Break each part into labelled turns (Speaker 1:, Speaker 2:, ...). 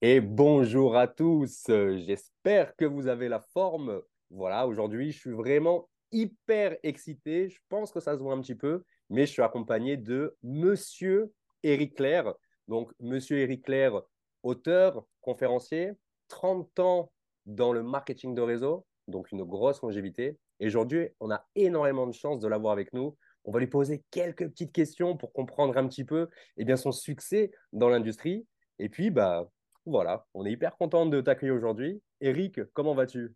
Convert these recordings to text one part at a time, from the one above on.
Speaker 1: Et bonjour à tous, j'espère que vous avez la forme. Voilà, aujourd'hui, je suis vraiment hyper excité. Je pense que ça se voit un petit peu, mais je suis accompagné de Monsieur Eric Claire. Donc, Monsieur Eric Claire, auteur, conférencier, 30 ans dans le marketing de réseau, donc une grosse longévité. Et aujourd'hui, on a énormément de chance de l'avoir avec nous. On va lui poser quelques petites questions pour comprendre un petit peu eh bien, son succès dans l'industrie. Et puis, bah, voilà, on est hyper content de t'accueillir aujourd'hui. Eric, comment vas-tu?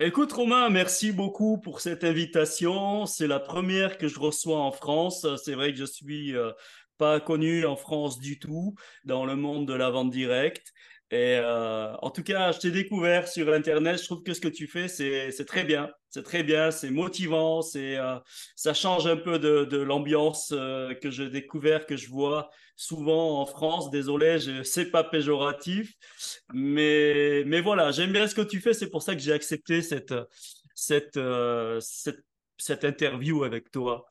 Speaker 2: Écoute Romain, merci beaucoup pour cette invitation. C'est la première que je reçois en France. C'est vrai que je suis euh, pas connu en France du tout dans le monde de la vente directe. Et euh, en tout cas, je t'ai découvert sur Internet. Je trouve que ce que tu fais, c'est très bien. C'est très bien, c'est motivant, euh, ça change un peu de, l'ambiance euh, que j'ai découvert, que je vois souvent en France. Désolé, je c'est pas péjoratif, mais mais voilà, j'aime bien ce que tu fais. C'est pour ça que j'ai accepté cette cette, cette cette interview avec toi.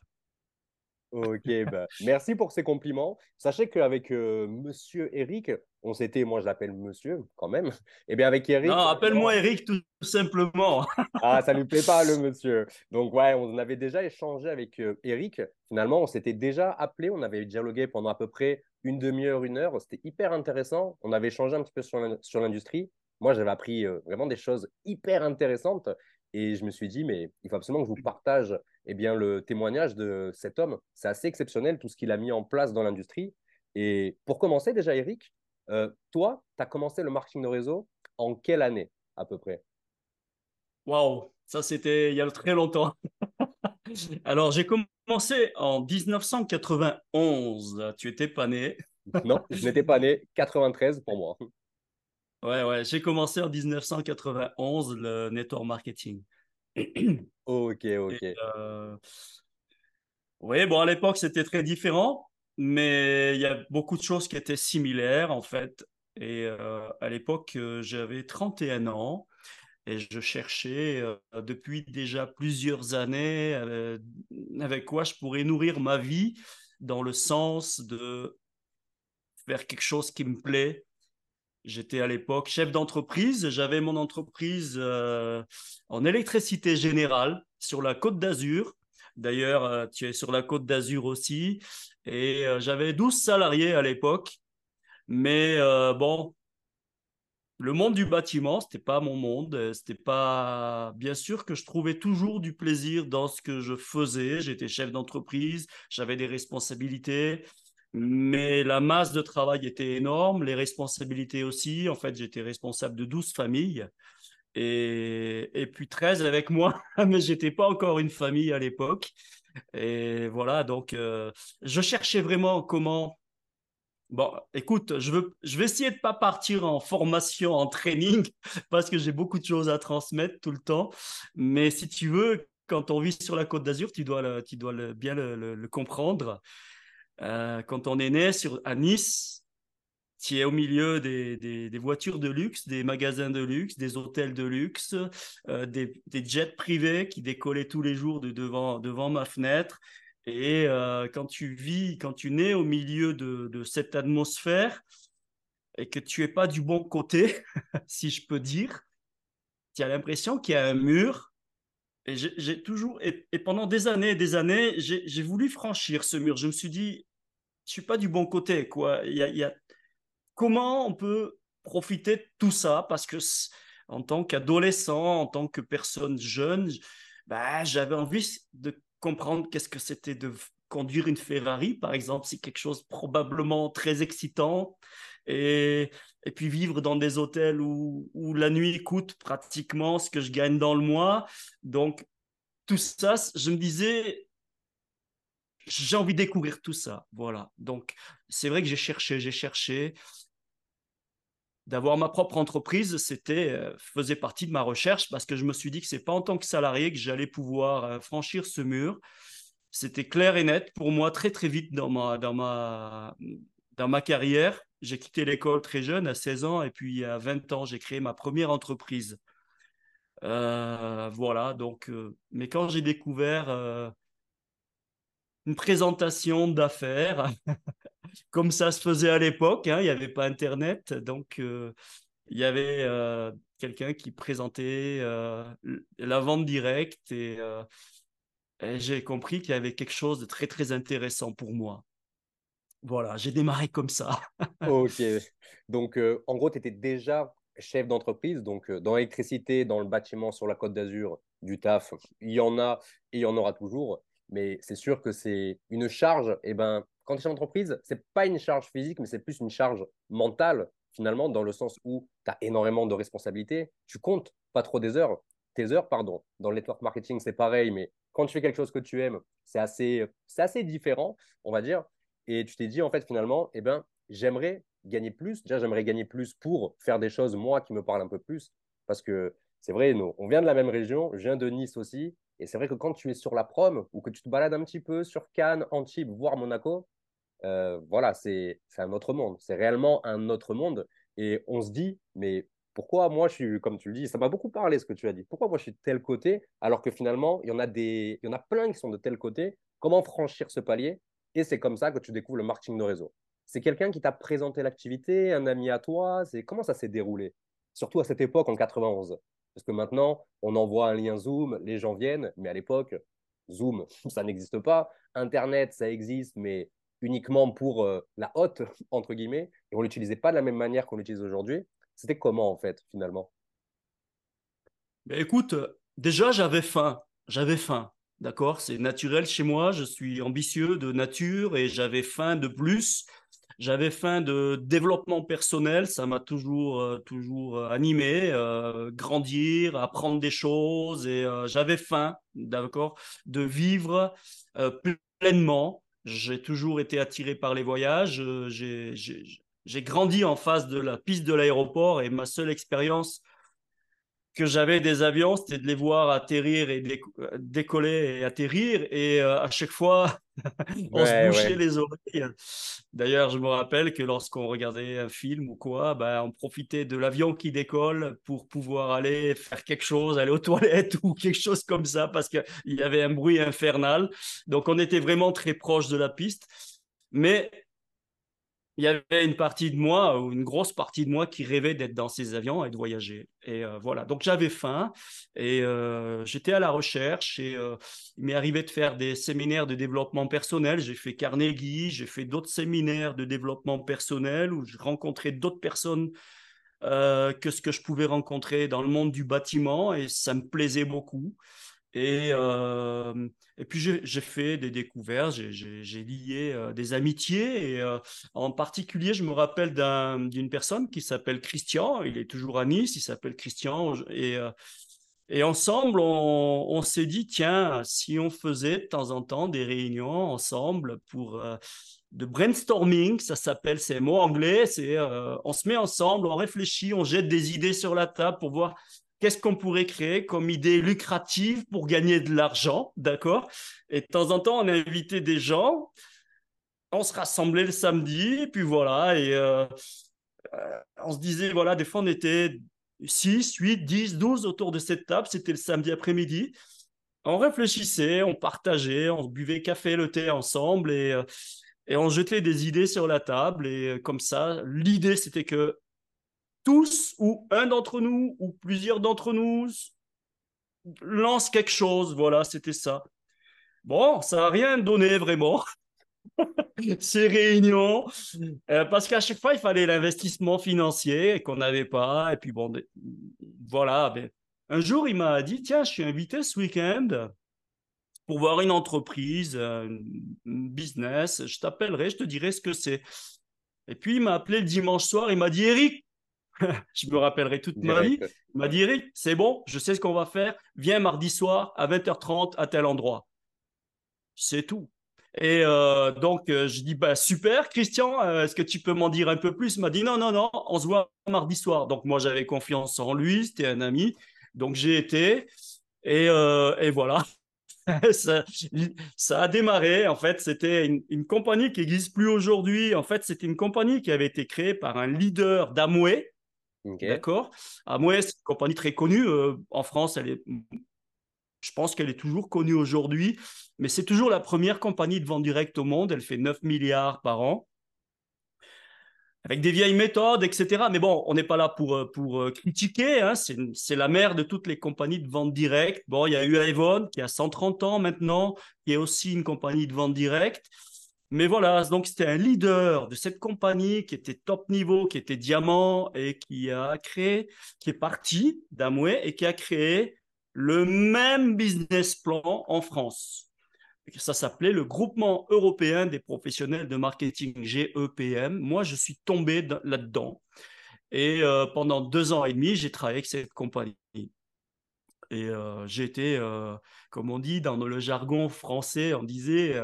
Speaker 1: Ok, bah, merci pour ces compliments. Sachez qu'avec euh, Monsieur Eric, on s'était, moi je l'appelle Monsieur quand même. Et eh bien avec Eric.
Speaker 2: Non, appelle-moi Eric tout simplement.
Speaker 1: ah, ça ne lui plaît pas le Monsieur. Donc ouais, on avait déjà échangé avec euh, Eric. Finalement, on s'était déjà appelé, on avait dialogué pendant à peu près une demi-heure, une heure. C'était hyper intéressant. On avait échangé un petit peu sur l'industrie. Moi, j'avais appris euh, vraiment des choses hyper intéressantes. Et je me suis dit, mais il faut absolument que je vous partage eh bien, le témoignage de cet homme. C'est assez exceptionnel tout ce qu'il a mis en place dans l'industrie. Et pour commencer, déjà, Eric, euh, toi, tu as commencé le marketing de réseau en quelle année à peu près?
Speaker 2: Waouh, ça c'était il y a très longtemps. Alors, j'ai commencé en 1991. Tu étais pas né.
Speaker 1: non, je n'étais pas né. 93 pour moi.
Speaker 2: Ouais, ouais, j'ai commencé en 1991 le network marketing.
Speaker 1: ok, ok.
Speaker 2: Euh, oui, bon, à l'époque, c'était très différent, mais il y a beaucoup de choses qui étaient similaires, en fait. Et euh, à l'époque, euh, j'avais 31 ans et je cherchais depuis déjà plusieurs années avec quoi je pourrais nourrir ma vie dans le sens de faire quelque chose qui me plaît, J'étais à l'époque chef d'entreprise. J'avais mon entreprise euh, en électricité générale sur la côte d'Azur. D'ailleurs, euh, tu es sur la côte d'Azur aussi. Et euh, j'avais 12 salariés à l'époque. Mais bon, le monde du bâtiment, c'était pas mon monde. C'était pas. Bien sûr que je trouvais toujours du plaisir dans ce que je faisais. J'étais chef d'entreprise, j'avais des responsabilités. Mais la masse de travail était énorme, les responsabilités aussi. En fait, j'étais responsable de 12 familles et, puis 13 avec moi, mais j'étais pas encore une famille à l'époque. Et voilà, donc euh, je cherchais vraiment comment. Bon, écoute, je, veux, je vais essayer de pas partir en formation, en training, parce que j'ai beaucoup de choses à transmettre tout le temps. Mais si tu veux, quand on vit sur la Côte d'Azur, tu dois, tu dois bien le, le comprendre. Euh, quand on est né sur, à Nice, tu es au milieu des, des, voitures de luxe, des magasins de luxe, des hôtels de luxe, euh, des, jets privés qui décollaient tous les jours de devant, devant ma fenêtre. Et euh, quand tu vis, quand tu nais au milieu de, de cette atmosphère et que tu es pas du bon côté, si je peux dire, tu as l'impression qu'il y a un mur et j'ai toujours, et, pendant des années et des années, j'ai voulu franchir ce mur. Je me suis dit, je suis pas du bon côté, quoi. Il y a... Comment on peut profiter de tout ça? Parce que en tant qu'adolescent, en tant que personne jeune, bah, j'avais envie de comprendre qu'est-ce que c'était de conduire une Ferrari, par exemple. C'est quelque chose probablement très excitant. Et, puis vivre dans des hôtels où, où la nuit coûte pratiquement ce que je gagne dans le mois. Donc, tout ça, je me disais, j'ai envie de découvrir tout ça. Voilà. Donc, c'est vrai que j'ai cherché, j'ai cherché. D'avoir ma propre entreprise, c'était euh, faisait partie de ma recherche parce que je me suis dit que c'est pas en tant que salarié que j'allais pouvoir euh, franchir ce mur. C'était clair et net pour moi très très vite dans ma dans ma dans ma carrière. J'ai quitté l'école très jeune, à 16 ans, et puis à 20 ans, j'ai créé ma première entreprise. Euh, voilà, donc, mais quand j'ai découvert une présentation d'affaires, comme ça se faisait à l'époque. Hein, il n'y avait pas Internet, donc il y avait quelqu'un qui présentait la vente directe et, et j'ai compris qu'il y avait quelque chose de très très intéressant pour moi. Voilà, j'ai démarré comme ça.
Speaker 1: ok. Donc, en gros, tu étais déjà chef d'entreprise, donc dans l'électricité, dans le bâtiment sur la côte d'Azur, du taf, il y en a et il y en aura toujours. Mais c'est sûr que c'est une charge. Et eh ben, quand tu es chef d'entreprise, c'est pas une charge physique, mais c'est plus une charge mentale, finalement, dans le sens où tu as énormément de responsabilités. Tu comptes pas trop des heures. Tes heures, pardon. Dans le network marketing, c'est pareil, mais quand tu fais quelque chose que tu aimes, c'est assez, assez différent, on va dire. Et tu t'es dit, en fait, finalement, eh ben, j'aimerais gagner plus. Déjà, j'aimerais gagner plus pour faire des choses, moi, qui me parlent un peu plus. Parce que c'est vrai, nous, on vient de la même région. Je viens de Nice aussi. Et c'est vrai que quand tu es sur la prom ou que tu te balades un petit peu sur Cannes, Antibes, voire Monaco, euh, voilà, c'est un autre monde. C'est réellement un autre monde. Et on se dit, mais pourquoi moi je suis, comme tu le dis, ça m'a beaucoup parlé ce que tu as dit. Pourquoi moi je suis de tel côté alors que finalement, il y en a, des, il y en a plein qui sont de tel côté? Comment franchir ce palier? Et c'est comme ça que tu découvres le marketing de réseau. C'est quelqu'un qui t'a présenté l'activité, un ami à toi. Comment ça s'est déroulé? Surtout à cette époque en 91. Parce que maintenant, on envoie un lien Zoom, les gens viennent, mais à l'époque, Zoom, ça n'existe pas. Internet, ça existe, mais uniquement pour euh, la haute, entre guillemets, et on ne l'utilisait pas de la même manière qu'on l'utilise aujourd'hui. C'était comment, en fait, finalement?
Speaker 2: Ben, Écoute, déjà, j'avais faim. J'avais faim. D'accord? C'est naturel chez moi. Je suis ambitieux de nature et j'avais faim de plus. J'avais faim de développement personnel, ça m'a toujours, euh, toujours euh, animé, euh, grandir, apprendre des choses, et j'avais faim, d'accord, de vivre pleinement. J'ai toujours été attiré par les voyages. J'ai grandi en face de la piste de l'aéroport et ma seule expérience que j'avais des avions, c'était de les voir atterrir et décoller et atterrir. Et euh, à chaque fois, on se bouchait les oreilles. D'ailleurs, je me rappelle que lorsqu'on regardait un film ou quoi, ben, on profitait de l'avion qui décolle pour pouvoir aller faire quelque chose, aller aux toilettes ou quelque chose comme ça, parce qu'il y avait un bruit infernal. Donc, on était vraiment très proche de la piste. Mais il y avait une partie de moi, ou une grosse partie de moi, qui rêvait d'être dans ces avions et de voyager. Et euh, voilà, donc j'avais faim et euh, j'étais à la recherche et euh, il m'est arrivé de faire des séminaires de développement personnel. J'ai fait Carnegie, j'ai fait d'autres séminaires de développement personnel où je rencontrais d'autres personnes que ce que je pouvais rencontrer dans le monde du bâtiment et ça me plaisait beaucoup. Et, euh, et puis j'ai fait des découvertes, j'ai lié euh, des amitiés. Et euh, en particulier, je me rappelle d'une personne qui s'appelle Christian. Il est toujours à Nice, il s'appelle Christian. Et, et ensemble, on, s'est dit, tiens, si on faisait de temps en temps des réunions ensemble pour de brainstorming, ça s'appelle, c'est mot anglais, c'est on se met ensemble, on réfléchit, on jette des idées sur la table pour voir qu'est-ce qu'on pourrait créer comme idée lucrative pour gagner de l'argent, d'accord? Et de temps en temps, on a invité des gens, on se rassemblait le samedi, et puis voilà, et euh, euh, on se disait, voilà, des fois, on était 6, 8, 10, 12 autour de cette table, c'était le samedi après-midi. On réfléchissait, on partageait, on buvait café, le thé ensemble, et, euh, et on jetait des idées sur la table, et comme ça, l'idée, c'était que tous ou un d'entre nous ou plusieurs d'entre nous lance quelque chose. Voilà, c'était ça. Bon, ça n'a rien donné vraiment. Ces réunions, euh, parce qu'à chaque fois, il fallait l'investissement financier qu'on n'avait pas. Et puis bon, voilà. Ben, un jour, il m'a dit, tiens, je suis invité ce week-end pour voir une entreprise, un business. Je t'appellerai, je te dirai ce que c'est. Et puis, il m'a appelé le dimanche soir, il m'a dit, Eric, je me rappellerai toute ma vie. Il m'a dit Eric, c'est bon, je sais ce qu'on va faire. Viens mardi soir à 20h30 à tel endroit. C'est tout. Et euh, donc, euh, je dis bah, super, Christian, euh, est-ce que tu peux m'en dire un peu plus? Il m'a dit non, non, non, on se voit mardi soir. Donc, moi, j'avais confiance en lui, c'était un ami. Donc, j'ai été. Et, et voilà. ça, ça, a démarré. En fait, c'était une, une, compagnie qui n'existe plus aujourd'hui. En fait, c'était une compagnie qui avait été créée par un leader d'Amway D'accord Amway, c'est une compagnie très connue. Euh, en France, elle est Je pense qu'elle est toujours connue aujourd'hui, mais c'est toujours la première compagnie de vente directe au monde. Elle fait 9 milliards par an avec des vieilles méthodes, etc. Mais bon, on n'est pas là pour, euh, pour euh, critiquer. Hein. C'est la mère de toutes les compagnies de vente directe. Bon, il y a eu Avon qui a 130 ans maintenant, qui est aussi une compagnie de vente directe. Mais voilà, donc c'était un leader de cette compagnie qui était top niveau, qui était diamant et qui a créé, qui est parti d'Amway et qui a créé le même business plan en France. Ça s'appelait le Groupement européen des professionnels de marketing, GEPM. Moi, je suis tombé là-dedans. Et euh, pendant deux ans et demi, j'ai travaillé avec cette compagnie. Et euh, j'étais, euh, comme on dit dans le jargon français, on disait,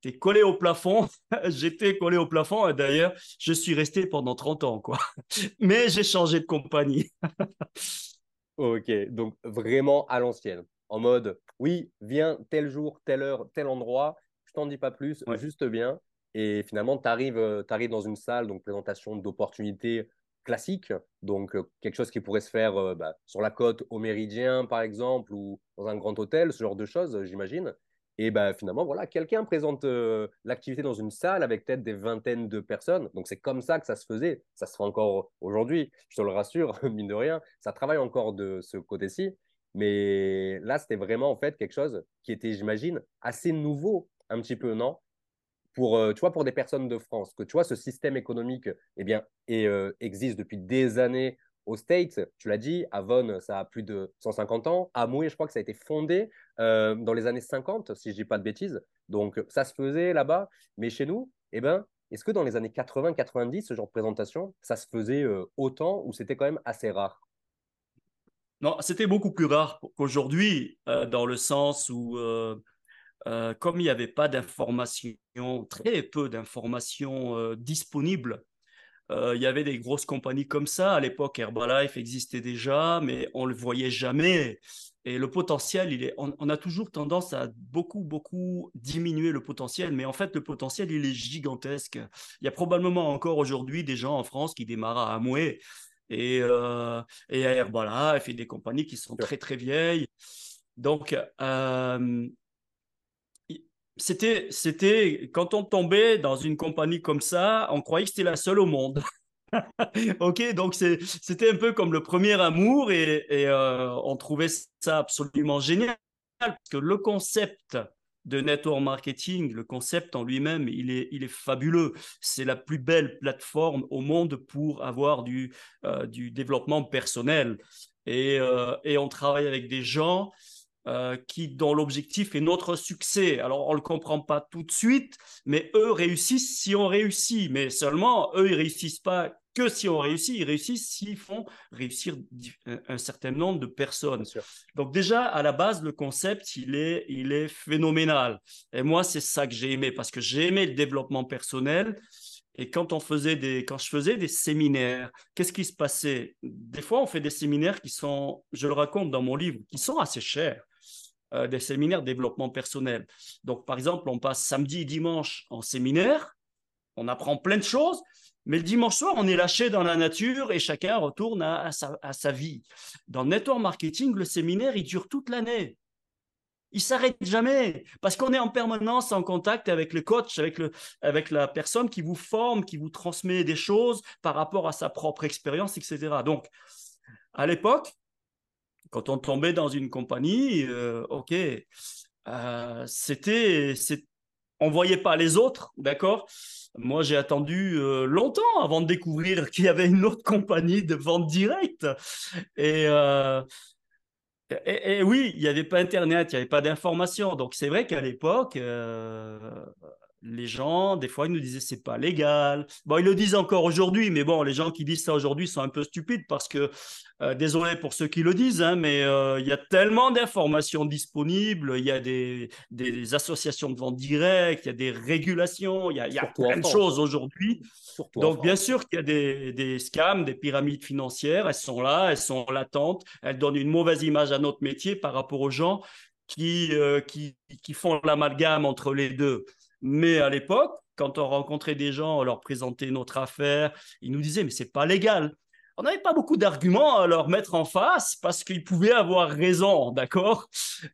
Speaker 2: t'es collé au plafond. j'étais collé au plafond. Et d'ailleurs, je suis resté pendant 30 ans. quoi. Mais j'ai changé de compagnie.
Speaker 1: ok, donc vraiment à l'ancienne en mode oui, viens tel jour, telle heure, tel endroit, je t'en dis pas plus, juste bien. Et finalement, tu arrives, euh, dans une salle, donc présentation d'opportunités classiques, donc euh, quelque chose qui pourrait se faire euh, bah, sur la côte au Méridien, par exemple, ou dans un grand hôtel, ce genre de choses, j'imagine. Et bah, finalement, voilà, quelqu'un présente l'activité dans une salle avec peut-être des vingtaines de personnes. Donc, c'est comme ça que ça se faisait. Ça se fait encore aujourd'hui, je te le rassure, mine de rien. Ça travaille encore de ce côté-ci. Mais là, c'était vraiment en fait quelque chose qui était, j'imagine, assez nouveau, un petit peu, non? Pour, tu vois, pour des personnes de France, que tu vois, ce système économique eh bien, existe depuis des années aux States. Tu l'as dit, Avon, ça a plus de 150 ans. Amway, je crois que ça a été fondé euh, dans les années 50, si je dis pas de bêtises. Donc, ça se faisait là-bas. Mais chez nous, eh ben, est-ce que dans les années 80-90, ce genre de présentation, ça se faisait autant ou c'était quand même assez rare?
Speaker 2: Non, c'était beaucoup plus rare qu'aujourd'hui, euh, dans le sens où, euh, euh, comme il n'y avait pas d'informations, très peu d'informations disponibles, il y avait des grosses compagnies comme ça. À l'époque, Herbalife existait déjà, mais on ne le voyait jamais. Et le potentiel, il est, on, on, a toujours tendance à beaucoup, beaucoup diminuer le potentiel, mais en fait, le potentiel, il est gigantesque. Il y a probablement encore aujourd'hui des gens en France qui démarrent à Amway et, euh, et Herbalife et des compagnies qui sont très très vieilles. Donc, euh, c'était, c'était quand on tombait dans une compagnie comme ça, on croyait que c'était la seule au monde. ok, donc c'était un peu comme le premier amour et, euh, on trouvait ça absolument génial parce que le concept de network marketing, le concept en lui-même, il est, il est fabuleux. C'est la plus belle plateforme au monde pour avoir du, euh, développement personnel. Et, euh, et, on travaille avec des gens euh, qui, dont l'objectif est notre succès. Alors, on ne le comprend pas tout de suite, mais eux réussissent si on réussit. Mais seulement, eux, ils réussissent pas que si on réussit, ils réussissent s'ils font réussir un certain nombre de personnes. Donc déjà, à la base, le concept, il est, il est phénoménal. Et moi, c'est ça que j'ai aimé, parce que j'ai aimé le développement personnel. Et quand, on faisait des, quand je faisais des séminaires, qu'est-ce qui se passait? Des fois, on fait des séminaires qui sont, je le raconte dans mon livre, qui sont assez chers. Euh, des séminaires développement personnel. Donc, par exemple, on passe samedi et dimanche en séminaire, on apprend plein de choses, mais le dimanche soir, on est lâché dans la nature et chacun retourne à, sa, vie. Dans network marketing, le séminaire, il dure toute l'année. Il s'arrête jamais parce qu'on est en permanence en contact avec le coach, avec, le, avec la personne qui vous forme, qui vous transmet des choses par rapport à sa propre expérience, etc. Donc, à l'époque, quand on tombait dans une compagnie, euh, ok, euh, c'était, on voyait pas les autres, d'accord? Moi, j'ai attendu euh, longtemps avant de découvrir qu'il y avait une autre compagnie de vente directe. Et, euh, et, oui, il n'y avait pas Internet, il n'y avait pas d'information. Donc, c'est vrai qu'à l'époque, euh, les gens, des fois, ils nous disaient c'est pas légal. Bon, ils le disent encore aujourd'hui, mais bon, les gens qui disent ça aujourd'hui sont un peu stupides parce que, euh, désolé pour ceux qui le disent, hein, mais euh, il y a tellement d'informations disponibles, il y a des, des, associations de vente directe, il y a des régulations, il y a, y a plein de choses aujourd'hui. Donc, bien sûr qu'il y a des, des scams, des pyramides financières, elles sont là, elles sont latentes, elles donnent une mauvaise image à notre métier par rapport aux gens qui, euh, qui, qui font l'amalgame entre les deux. Mais à l'époque, quand on rencontrait des gens, on leur présentait notre affaire, ils nous disaient, mais c'est pas légal. on n'avait pas beaucoup d'arguments à leur mettre en face parce qu'ils pouvaient avoir raison, d'accord?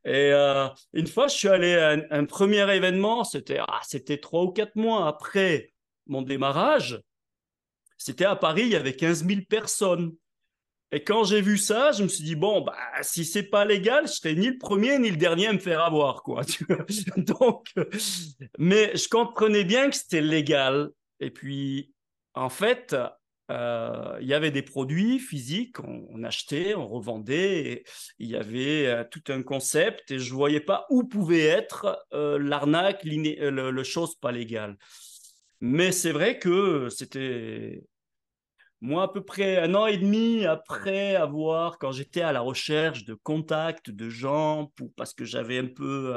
Speaker 2: Et euh, une fois, je suis allé à un, premier événement, c'était ah, c'était trois ou quatre mois après mon démarrage. C'était à Paris, il y avait 15 000 personnes. Et quand j'ai vu ça, je me suis dit bon, bah si c'est pas légal, je serai ni le premier ni le dernier à me faire avoir, quoi. Donc, mais je comprenais bien que c'était légal. Et puis, en fait, euh, il y avait des produits physiques, on, achetait, on revendait, il y avait euh, tout un concept et je ne voyais pas où pouvait être euh, l'arnaque, le, le, chose pas légale. Mais c'est vrai que c'était moi, à peu près un an et demi après avoir, quand j'étais à la recherche de contacts, de gens, pour, parce que j'avais un peu,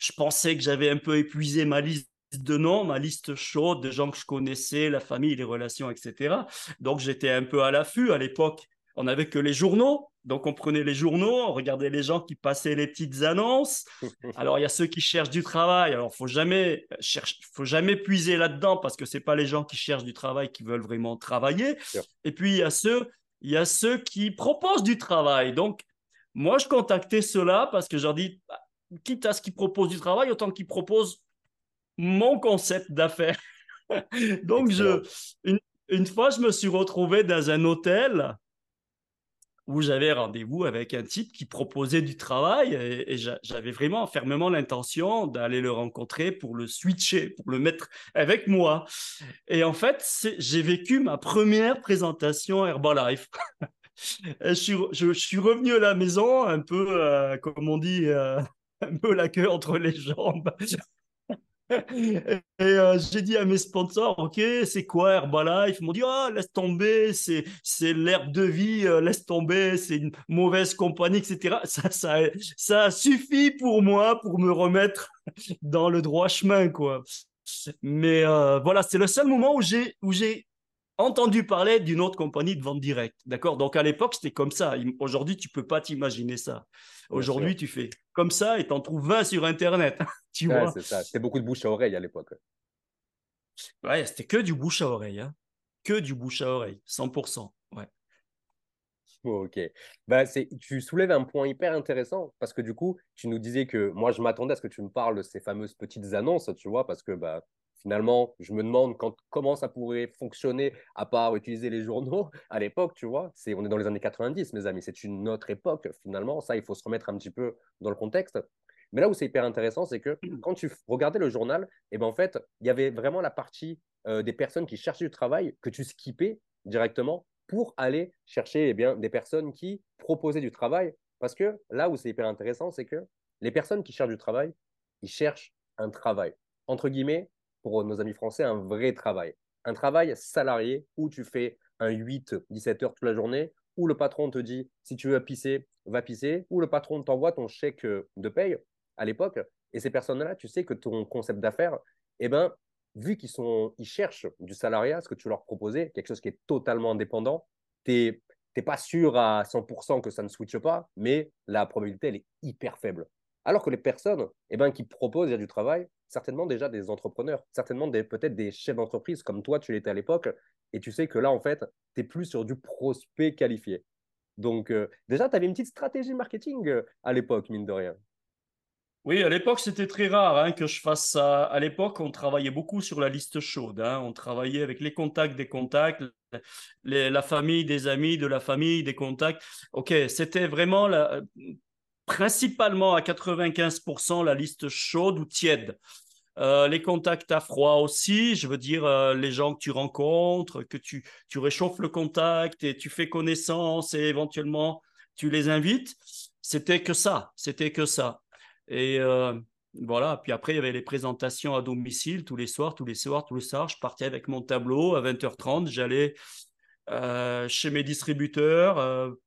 Speaker 2: je pensais que j'avais un peu épuisé ma liste de noms, ma liste chaude de gens que je connaissais, la famille, les relations, etc. Donc j'étais un peu à l'affût à l'époque. On n'avait que les journaux, donc on prenait les journaux, on regardait les gens qui passaient les petites annonces. Alors il y a ceux qui cherchent du travail. Alors faut jamais faut jamais puiser là-dedans parce que c'est pas les gens qui cherchent du travail qui veulent vraiment travailler. Et puis il y a ceux il y a ceux qui proposent du travail. Donc moi je contactais ceux-là parce que je leur dis bah, quitte à ce qu'ils proposent du travail autant qu'ils proposent mon concept d'affaires. Donc, je, une, fois, je me suis retrouvé dans un hôtel où j'avais rendez-vous avec un type qui proposait du travail et, j'avais vraiment fermement l'intention d'aller le rencontrer pour le switcher, pour le mettre avec moi. Et en fait, j'ai vécu ma première présentation Herbalife. je, suis, je, suis revenu à la maison un peu, euh, comme on dit, euh, un peu la queue entre les jambes. Et euh, j'ai dit à mes sponsors, OK, c'est quoi Herbalife? Ils m'ont dit, ah, laisse tomber, c'est, l'herbe de vie, euh, laisse tomber, c'est une mauvaise compagnie, etc. Ça, ça, ça suffit pour moi pour me remettre dans le droit chemin, quoi. Mais euh, voilà, c'est le seul moment où j'ai, où j'ai entendu parler d'une autre compagnie de vente directe. D'accord? Donc à l'époque, c'était comme ça. Aujourd'hui, tu peux pas t'imaginer ça. Aujourd'hui, tu fais comme ça et tu en trouves 20 sur Internet. tu vois
Speaker 1: c'est ça. C'était beaucoup de bouche à oreille à l'époque.
Speaker 2: Ouais, c'était que du bouche à oreille. Hein. Que du bouche à oreille, 100%. Ouais.
Speaker 1: Ok. Bah, tu soulèves un point hyper intéressant parce que du coup, tu nous disais que moi, je m'attendais à ce que tu me parles de ces fameuses petites annonces, tu vois, parce que bah, finalement, je me demande quand, comment ça pourrait fonctionner à part utiliser les journaux à l'époque, tu vois. C'est, on est dans les années 90, mes amis. C'est une autre époque, finalement. Ça, il faut se remettre un petit peu dans le contexte. Mais là où c'est hyper intéressant, c'est que quand tu regardais le journal, et eh ben en fait, il y avait vraiment la partie euh, des personnes qui cherchaient du travail que tu skippais directement pour aller chercher eh bien, des personnes qui proposaient du travail. Parce que là où c'est hyper intéressant, c'est que les personnes qui cherchent du travail, ils cherchent un travail. Entre guillemets, nos amis français, un vrai travail. Un travail salarié où tu fais un 8-17 heures toute la journée, où le patron te dit si tu veux pisser, va pisser, où le patron t'envoie ton chèque de paye à l'époque. Et ces personnes-là, tu sais que ton concept d'affaires, eh ben, vu qu'ils sont, ils cherchent du salariat, ce que tu leur proposais, quelque chose qui est totalement indépendant, tu n'es pas sûr à 100% que ça ne switche pas, mais la probabilité, elle est hyper faible. Alors que les personnes eh ben, qui proposent du travail, certainement déjà des entrepreneurs, certainement peut-être des chefs d'entreprise comme toi, tu l'étais à l'époque, et tu sais que là, en fait, tu es plus sur du prospect qualifié. Donc, euh, déjà, tu avais une petite stratégie marketing euh, à l'époque, mine de rien.
Speaker 2: Oui, à l'époque, c'était très rare hein, que je fasse ça. À l'époque, on travaillait beaucoup sur la liste chaude. Hein. On travaillait avec les contacts des contacts, la famille des amis, de la famille des contacts. OK, c'était vraiment la, principalement à 95% la liste chaude ou tiède. Euh, les contacts à froid aussi, je veux dire euh, les gens que tu rencontres, que tu, tu réchauffes le contact et tu fais connaissance et éventuellement tu les invites. C'était que ça, c'était que ça. Et euh, voilà, puis après il y avait les présentations à domicile tous les soirs, tous les soirs, tous les soirs. Je partais avec mon tableau à 20h30, j'allais chez mes distributeurs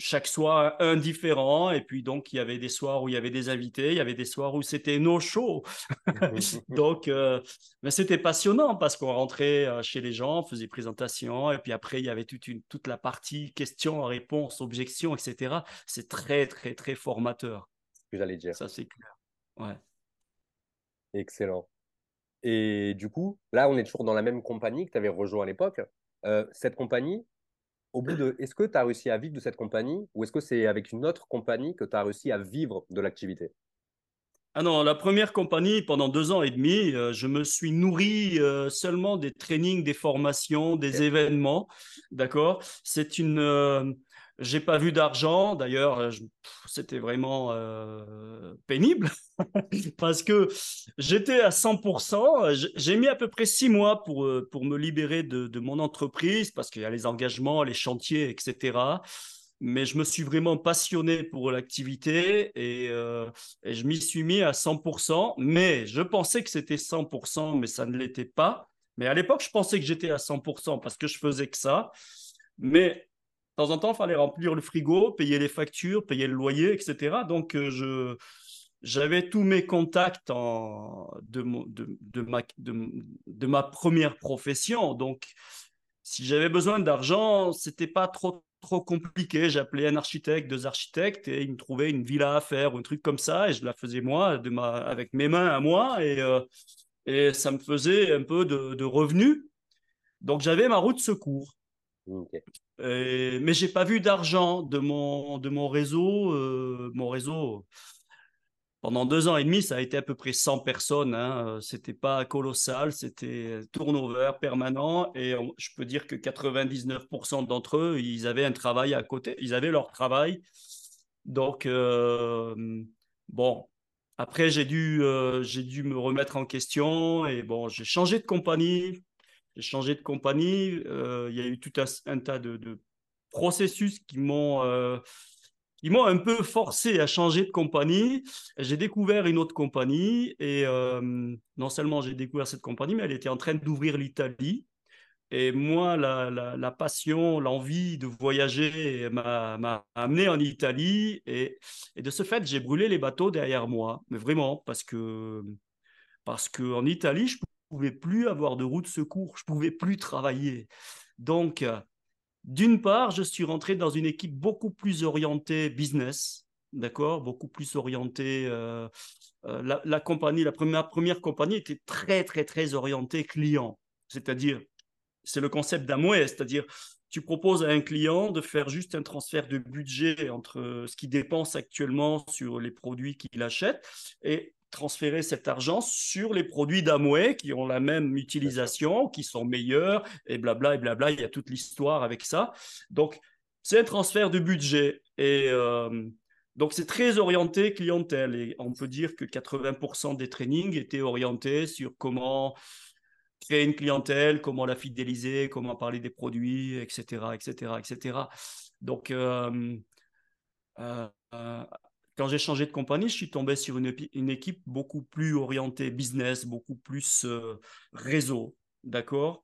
Speaker 2: chaque soir un différent. Et puis, donc, il y avait des soirs où il y avait des invités, il y avait des soirs où c'était no show. donc, euh, mais c'était passionnant parce qu'on rentrait euh, chez les gens, faisait présentation, et puis après, il y avait toute, une, toute la partie questions, réponses, objections, etc. C'est très, très, très formateur.
Speaker 1: Ce que j'allais dire.
Speaker 2: Ça, c'est clair. Ouais.
Speaker 1: Excellent. Et du coup, là, on est toujours dans la même compagnie que tu avais rejoint à l'époque. Euh, cette compagnie, au bout de, est-ce que tu as réussi à vivre de cette compagnie ou est-ce que c'est avec une autre compagnie que tu as réussi à vivre de l'activité?
Speaker 2: Ah non, la première compagnie, pendant deux ans et demi, euh, je me suis nourri euh, seulement des trainings, des formations, des événements. D'accord? C'est une. Euh, j'ai pas vu d'argent. D'ailleurs, c'était vraiment pénible parce que j'étais à 100%. J'ai mis à peu près six mois pour, pour me libérer de, mon entreprise parce qu'il y a les engagements, les chantiers, etc mais je me suis vraiment passionné pour l'activité euh, et, je m'y suis mis à 100%. Mais je pensais que c'était 100%, mais ça ne l'était pas. Mais à l'époque, je pensais que j'étais à 100% parce que je faisais que ça. Mais de temps en temps, il fallait remplir le frigo, payer les factures, payer le loyer, etc. Donc, euh, je, j'avais tous mes contacts de, de, ma, de, ma première profession. Donc, si j'avais besoin d'argent, c'était pas trop trop compliqué. J'appelais un architecte, deux architectes, et ils me trouvaient une villa à faire ou un truc comme ça, et je la faisais moi, de ma, avec mes mains à moi, et, euh, et ça me faisait un peu de, revenus. Donc j'avais ma route secours. Et, mais j'ai pas vu d'argent de mon, de mon réseau. Euh, mon réseau, pendant deux ans et demi, ça a été à peu près 100 personnes. Hein. Euh, c'était pas colossal, c'était turnover permanent. Et je peux dire que 99% d'entre eux, ils avaient un travail à côté. Ils avaient leur travail. Donc, euh, bon, après, j'ai dû, euh, j'ai dû me remettre en question. Et bon, j'ai changé de compagnie. J'ai changé de compagnie. il y a eu tout un, tas de, processus qui m'ont m'ont un peu forcé à changer de compagnie. J'ai découvert une autre compagnie et euh, non seulement j'ai découvert cette compagnie, mais elle était en train d'ouvrir l'Italie. Et moi, la, passion, l'envie de voyager m'a amené en Italie. Et, de ce fait, j'ai brûlé les bateaux derrière moi. Mais vraiment, parce que parce qu'en Italie, je pouvais plus avoir de route secours. Je pouvais plus travailler. Donc, d'une part, je suis rentré dans une équipe beaucoup plus orientée business, d'accord, beaucoup plus orientée. Euh, euh, la, compagnie, la première, première compagnie était très, très, très orientée client. C'est-à-dire, c'est le concept d'Amway, c'est-à-dire, tu proposes à un client de faire juste un transfert de budget entre ce qu'il dépense actuellement sur les produits qu'il achète et transférer cet argent sur les produits d'Amway qui ont la même utilisation, qui sont meilleurs, et blabla, et blabla. Il y a toute l'histoire avec ça. Donc, c'est un transfert de budget. Et euh, donc, c'est très orienté clientèle. Et on peut dire que 80% des trainings étaient orientés sur comment créer une clientèle, comment la fidéliser, comment parler des produits, etc., etc., etc. Donc, euh, euh, quand j'ai changé de compagnie, je suis tombé sur une, équipe beaucoup plus orientée business, beaucoup plus euh, réseau, d'accord?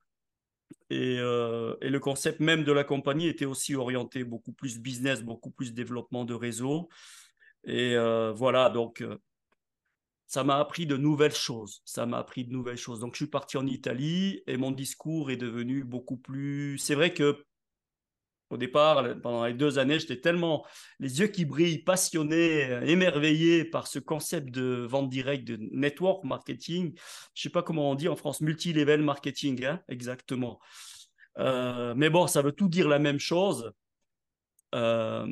Speaker 2: Et, euh, et, le concept même de la compagnie était aussi orienté beaucoup plus business, beaucoup plus développement de réseau. Et euh, voilà, donc ça m'a appris de nouvelles choses. Ça m'a appris de nouvelles choses. Donc je suis parti en Italie et mon discours est devenu beaucoup plus... C'est vrai que au départ, pendant les deux années, j'étais tellement les yeux qui brillent, passionné, euh, émerveillé par ce concept de vente directe, de network marketing. Je sais pas comment on dit en France, multi-level marketing, hein, exactement. Euh, mais bon, ça veut tout dire la même chose. Euh,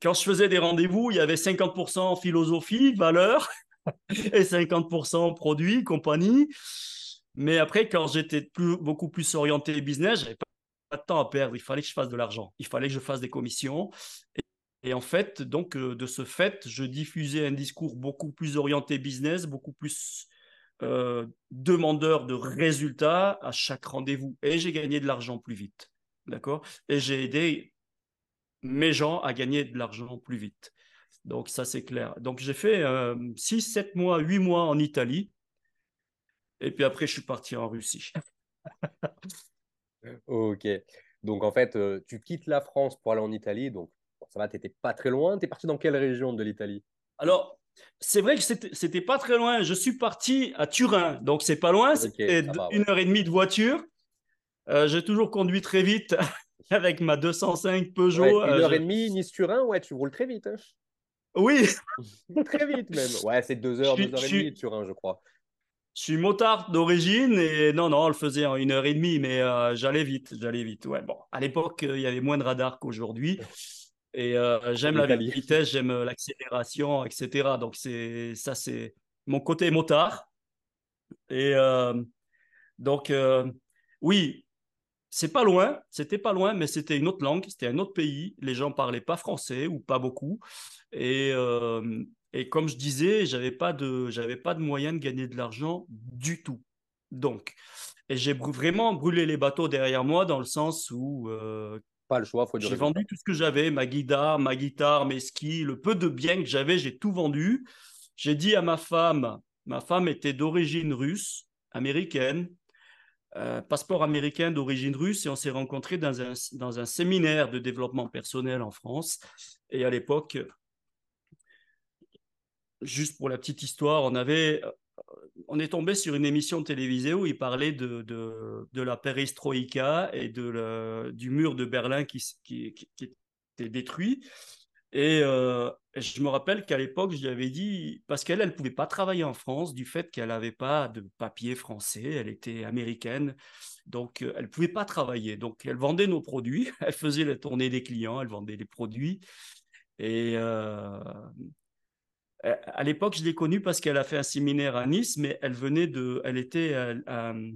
Speaker 2: quand je faisais des rendez-vous, il y avait 50% philosophie, valeur, et 50% produit, compagnie. Mais après, quand j'étais beaucoup plus orienté business, j'avais de temps à perdre, il fallait que je fasse de l'argent, il fallait que je fasse des commissions. Et, en fait, donc, euh, de ce fait, je diffusais un discours beaucoup plus orienté business, beaucoup plus euh, demandeur de résultats à chaque rendez-vous. Et j'ai gagné de l'argent plus vite. D'accord? Et j'ai aidé mes gens à gagner de l'argent plus vite. Donc, ça, c'est clair. Donc, j'ai fait 6, euh, 7 mois, 8 mois en Italie. Et puis après, je suis parti en Russie.
Speaker 1: Ok. Donc, en fait, euh, tu quittes la France pour aller en Italie. Donc, ça va, tu n'étais pas très loin. Tu es parti dans quelle région de l'Italie?
Speaker 2: Alors, c'est vrai que c'était pas très loin. Je suis parti à Turin. Donc, c'est pas loin. c'est une heure et demie de voiture. Euh, j'ai toujours conduit très vite avec ma 205 Peugeot.
Speaker 1: une euh, heure et demie, Nice-Turin? Ouais, tu roules très vite. Hein.
Speaker 2: Oui.
Speaker 1: très vite même. Ouais, c'est deux heures, deux heures et demie Turin, je crois.
Speaker 2: Je suis motard d'origine et non, non, on le faisait en une heure et demie, mais euh, j'allais vite, j'allais vite. Ouais, bon, à l'époque, il y avait moins de radars qu'aujourd'hui. Et euh, j'aime la vitesse, j'aime l'accélération, etc. Donc, c'est ça, c'est mon côté motard. Et euh, donc, oui, c'est pas loin, c'était pas loin, mais c'était une autre langue, c'était un autre pays. Les gens parlaient pas français ou pas beaucoup. Et, et comme je disais, j'avais pas de, j'avais pas de moyen de gagner de l'argent du tout. Donc, et j'ai vraiment brûlé les bateaux derrière moi dans le sens où
Speaker 1: euh, pas le choix, faut
Speaker 2: J'ai vendu tout ce que j'avais, ma guitare, ma guitare, mes skis, le peu de biens que j'avais, j'ai tout vendu. J'ai dit à ma femme, ma femme était d'origine russe, américaine, euh, passeport américain d'origine russe, et on s'est rencontrés dans un, dans un séminaire de développement personnel en France. Et à l'époque, juste pour la petite histoire, on avait, euh, on est tombé sur une émission télévisée où il parlait de, de, la perestroïka et de du mur de Berlin qui, qui, était détruit. Euh, et je me rappelle qu'à l'époque, je lui avais dit, parce qu'elle, elle ne pouvait pas travailler en France du fait qu'elle n'avait pas de papier français, elle était américaine, donc euh, elle ne pouvait pas travailler. Donc elle vendait nos produits, elle faisait la tournée des clients, elle vendait les produits. Et, à l'époque, je l'ai connue parce qu'elle a fait un séminaire à Nice, mais elle venait de, elle était euh,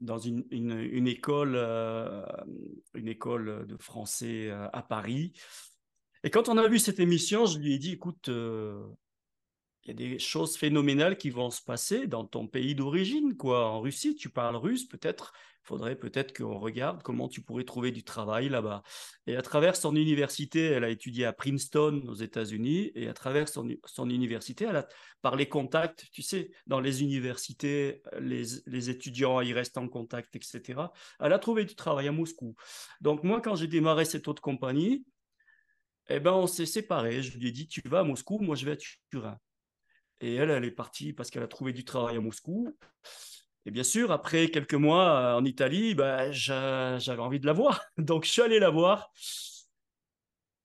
Speaker 2: dans une, une, école, euh, une école de français à Paris. Et quand on a vu cette émission, je lui ai dit, écoute, il y a des choses phénoménales qui vont se passer dans ton pays d'origine, quoi. En Russie, tu parles russe, peut-être faudrait peut-être qu'on regarde comment tu pourrais trouver du travail là-bas. Et à travers son université, elle a étudié à Princeton aux États-Unis, et à travers son, université, par les contacts, tu sais, dans les universités, les, les, étudiants, ils restent en contact, etc. Elle a trouvé du travail à Moscou. Donc moi, quand j'ai démarré cette autre compagnie, eh ben, on s'est séparés. Je lui ai dit, tu vas à Moscou, moi je vais à Turin. Et elle, elle est partie parce qu'elle a trouvé du travail à Moscou. Et bien sûr, après quelques mois euh, en Italie, bah, j'avais envie de la voir. Donc, je suis allé la voir.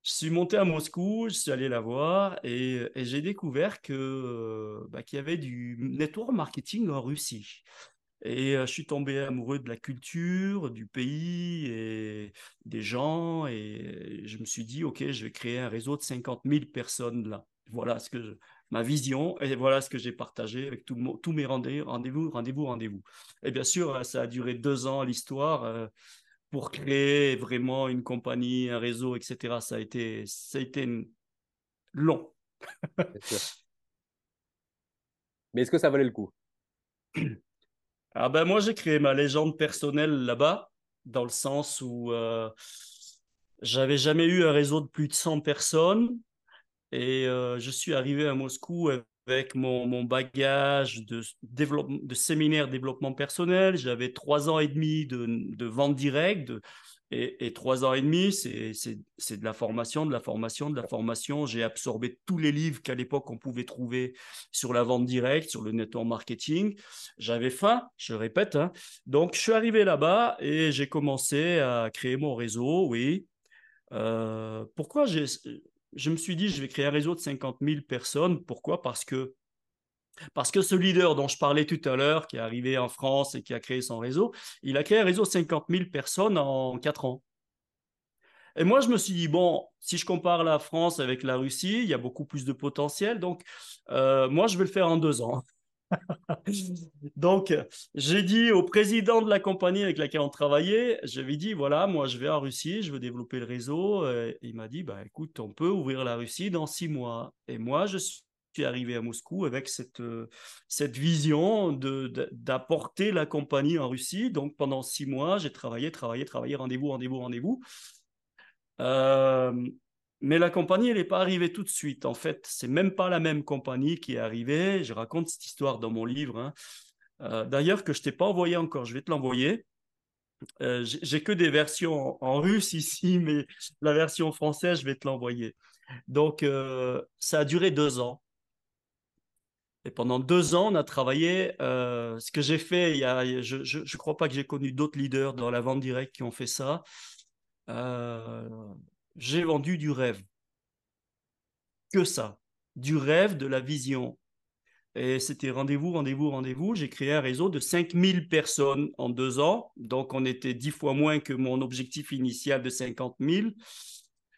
Speaker 2: Je suis monté à Moscou, je suis allé la voir et, j'ai découvert que bah, qu'il y avait du network marketing en Russie. Et euh, je suis tombé amoureux de la culture, du pays et des gens. Et je me suis dit, OK, je vais créer un réseau de 50 000 personnes là. Voilà ce que je, ma vision et voilà ce que j'ai partagé avec tous mes rendez-vous, rendez-vous, rendez-vous. Et bien sûr, ça a duré deux ans l'histoire euh, pour créer vraiment une compagnie, un réseau, etc. Ça a été, ça a été long.
Speaker 1: Mais est-ce que ça valait le coup?
Speaker 2: Ah ben moi j'ai créé ma légende personnelle là-bas dans le sens où euh, j'avais jamais eu un réseau de plus de 100 personnes et euh, je suis arrivé à Moscou avec mon, mon bagage de, de séminaire développement personnel. J'avais trois ans et demi de, de vente directe. et, et, trois ans et demi, c'est de la formation, de la formation, de la formation. J'ai absorbé tous les livres qu'à l'époque on pouvait trouver sur la vente directe, sur le network marketing. J'avais faim, je répète. Hein. Donc, je suis arrivé là-bas et j'ai commencé à créer mon réseau, oui. Euh, pourquoi j'ai je me suis dit, je vais créer un réseau de 50 000 personnes. Pourquoi? Parce que parce que ce leader dont je parlais tout à l'heure, qui est arrivé en France et qui a créé son réseau, il a créé un réseau de 50 000 personnes en 4 ans. Et moi, je me suis dit, bon, si je compare la France avec la Russie, il y a beaucoup plus de potentiel. Donc, euh, moi, je vais le faire en deux ans. Donc, j'ai dit au président de la compagnie avec laquelle on travaillait, ai dit, voilà, moi, je vais en Russie, je veux développer le réseau. Et il m'a dit, bah, écoute, on peut ouvrir la Russie dans six mois. Et moi, je suis arrivé à Moscou avec cette, cette vision d'apporter la compagnie en Russie. Donc, pendant six mois, j'ai travaillé, travaillé, travaillé, rendez-vous, rendez-vous, rendez-vous. Euh, mais la compagnie, elle n'est pas arrivée tout de suite. En fait, c'est même pas la même compagnie qui est arrivée. Je raconte cette histoire dans mon livre. Hein. Euh, d'ailleurs, que je t'ai pas envoyé encore, je vais te l'envoyer. Euh, j'ai que des versions en, russe ici, mais la version française, je vais te l'envoyer. Donc, euh, ça a duré deux ans. Et pendant deux ans, on a travaillé. ce que j'ai fait, il y a, je ne crois pas que j'ai connu d'autres leaders dans la vente directe qui ont fait ça j'ai vendu du rêve. Que ça, du rêve, de la vision. Et c'était rendez-vous, rendez-vous, rendez-vous. J'ai créé un réseau de 5000 personnes en deux ans. Donc, on était dix fois moins que mon objectif initial de 50 000.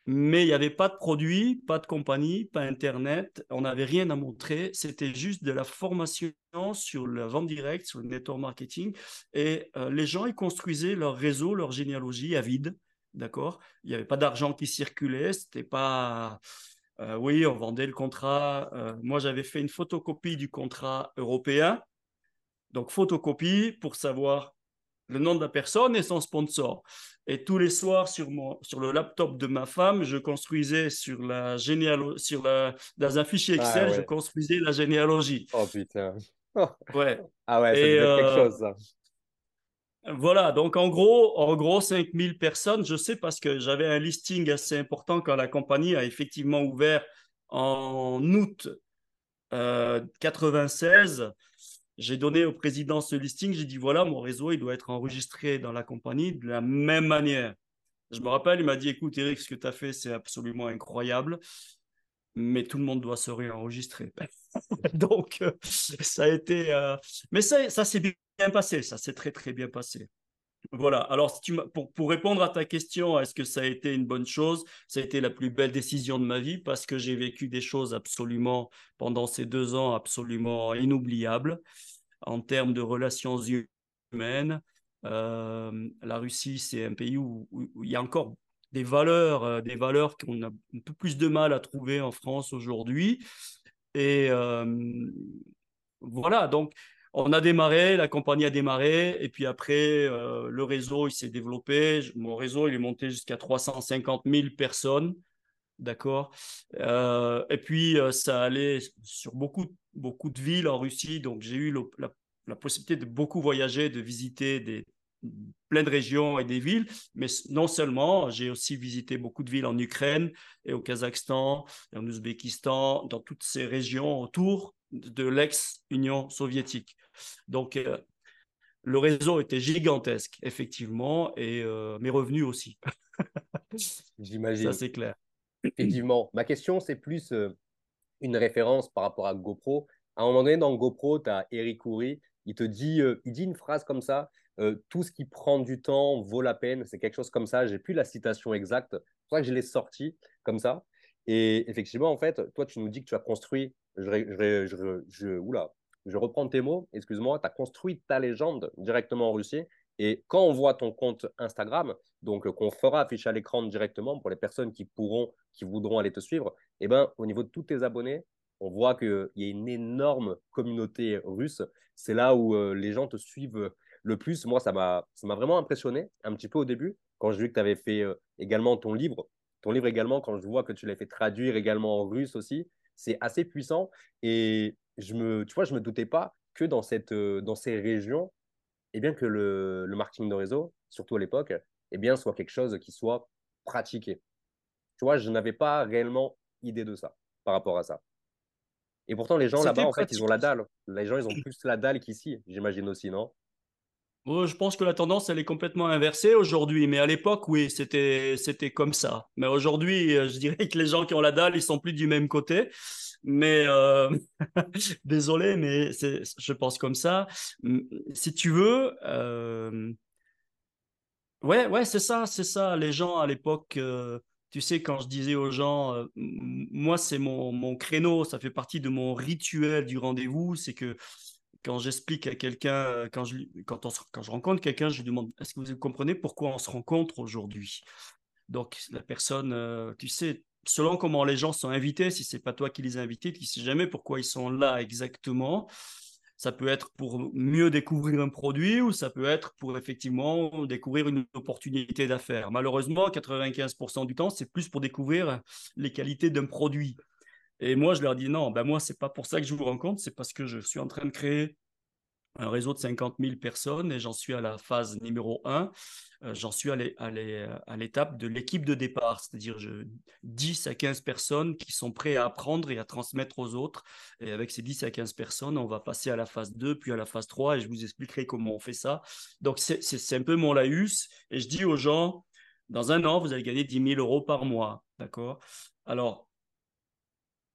Speaker 2: Mais il n'y avait pas de produit, pas de compagnie, pas Internet. On n'avait rien à montrer. C'était juste de la formation sur la vente directe, sur le network marketing. Et euh, les gens, ils construisaient leur réseau, leur généalogie à vide. D'accord Il n'y avait pas d'argent qui circulait. C'était pas euh, oui, on vendait le contrat. Euh, moi, j'avais fait une photocopie du contrat européen. Donc, photocopie pour savoir le nom de la personne et son sponsor. Et tous les soirs, sur, mon, sur le laptop de ma femme, je construisais sur la généalogie, sur la, dans un fichier ah Excel, je construisais la généalogie.
Speaker 1: Oh putain.
Speaker 2: ouais.
Speaker 1: Ah ouais, ça être quelque euh, chose, ça.
Speaker 2: Voilà, donc en gros, en gros, 5000 personnes, je sais parce que j'avais un listing assez important quand la compagnie a effectivement ouvert en août 96. Euh, j'ai donné au président ce listing, j'ai dit voilà, mon réseau, il doit être enregistré dans la compagnie de la même manière. Je me rappelle, il m'a dit écoute, Eric, ce que tu as fait, c'est absolument incroyable, mais tout le monde doit se réenregistrer. donc, euh, ça a été. Euh, mais ça, ça bien passé, ça s'est très très bien passé. Voilà, alors pour, pour, répondre à ta question, est-ce que ça a été une bonne chose? Ça a été la plus belle décision de ma vie parce que j'ai vécu des choses absolument, pendant ces deux ans, absolument inoubliables en termes de relations humaines. Euh, la Russie, c'est un pays où, il y a encore des valeurs, euh, des valeurs qu'on a un peu plus de mal à trouver en France aujourd'hui. Et euh, voilà, donc on a démarré, la compagnie a démarré, et puis après, euh, le réseau, il s'est développé. Mon réseau, il est monté jusqu'à 350 000 personnes. D'accord? Euh, Et puis, euh, ça allait sur beaucoup, beaucoup de villes en Russie. Donc, j'ai eu la, possibilité de beaucoup voyager, de visiter des, plein de régions et des villes. Mais non seulement, j'ai aussi visité beaucoup de villes en Ukraine et au Kazakhstan, et en Ouzbékistan, dans toutes ces régions autour de l'ex-Union soviétique. Donc, euh, le réseau était gigantesque, effectivement, et euh, mes revenus aussi.
Speaker 1: J'imagine.
Speaker 2: Ça, c'est clair.
Speaker 1: Effectivement. Ma question, c'est plus euh, une référence par rapport à GoPro. À un moment donné, dans GoPro, tu as Eric Houry. Il te dit, il dit une phrase comme ça tout ce qui prend du temps vaut la peine. C'est quelque chose comme ça. J'ai plus la citation exacte. C'est pour ça que je l'ai sorti comme ça. Et effectivement, en fait, toi, tu nous dis que tu as construit. Je, oula, je reprends tes mots, excuse-moi, tu as construit ta légende directement en Russie. Et quand on voit ton compte Instagram, donc qu'on fera afficher à l'écran directement pour les personnes qui pourront, qui voudront aller te suivre, eh ben, au niveau de tous tes abonnés, on voit qu'il y a une énorme communauté russe. C'est là où euh, les gens te suivent le plus. Moi, ça m'a vraiment impressionné un petit peu au début, quand j'ai vu que tu avais fait euh, également ton livre. Ton livre également, quand je vois que tu l'as fait traduire également en russe aussi, c'est assez puissant. Et je me, tu vois, je me doutais pas que dans, cette, euh, dans ces régions, eh bien que le, le marketing de réseau, surtout à l'époque, eh bien, soit quelque chose qui soit pratiqué. Tu vois, je n'avais pas réellement idée de ça par rapport à ça. Et pourtant, les gens là-bas, en fait, ils ont la dalle. Les gens, ils ont plus la dalle qu'ici, j'imagine aussi, non?
Speaker 2: Je pense que la tendance, elle est complètement inversée aujourd'hui. Mais à l'époque, oui, c'était, comme ça. Mais aujourd'hui, euh, je dirais que les gens qui ont la dalle, ils sont plus du même côté. Mais euh, désolé, mais je pense comme ça. Si tu veux, euh, ouais, ouais, c'est ça, c'est ça. Les gens à l'époque, tu sais, quand je disais aux gens, moi, c'est mon, mon créneau, ça fait partie de mon rituel du rendez-vous, c'est que quand j'explique à quelqu'un, quand je, quand, quand je rencontre quelqu'un, je lui demande est-ce que vous comprenez pourquoi on se rencontre aujourd'hui? Donc, la personne, tu sais, selon comment les gens sont invités, si c'est pas toi qui les as invités, tu ne sais jamais pourquoi ils sont là exactement. Ça peut être pour mieux découvrir un produit ou ça peut être pour effectivement découvrir une opportunité d'affaires. Malheureusement, 95% du temps, c'est plus pour découvrir les qualités d'un produit. Et moi, je leur dis non, ben moi, c'est pas pour ça que je vous rencontre, c'est parce que je suis en train de créer un réseau de 50 000 personnes et j'en suis à la phase numéro 1. Euh, j'en suis à l'étape de l'équipe de départ, c'est-à-dire 10 à 15 personnes qui sont prêtes à apprendre et à transmettre aux autres. Et avec ces 10 à 15 personnes, on va passer à la phase 2, puis à la phase 3 et je vous expliquerai comment on fait ça. Donc, c'est un peu mon laïus et je dis aux gens, dans un an, vous allez gagner 10 000 euros par mois. D'accord? Alors,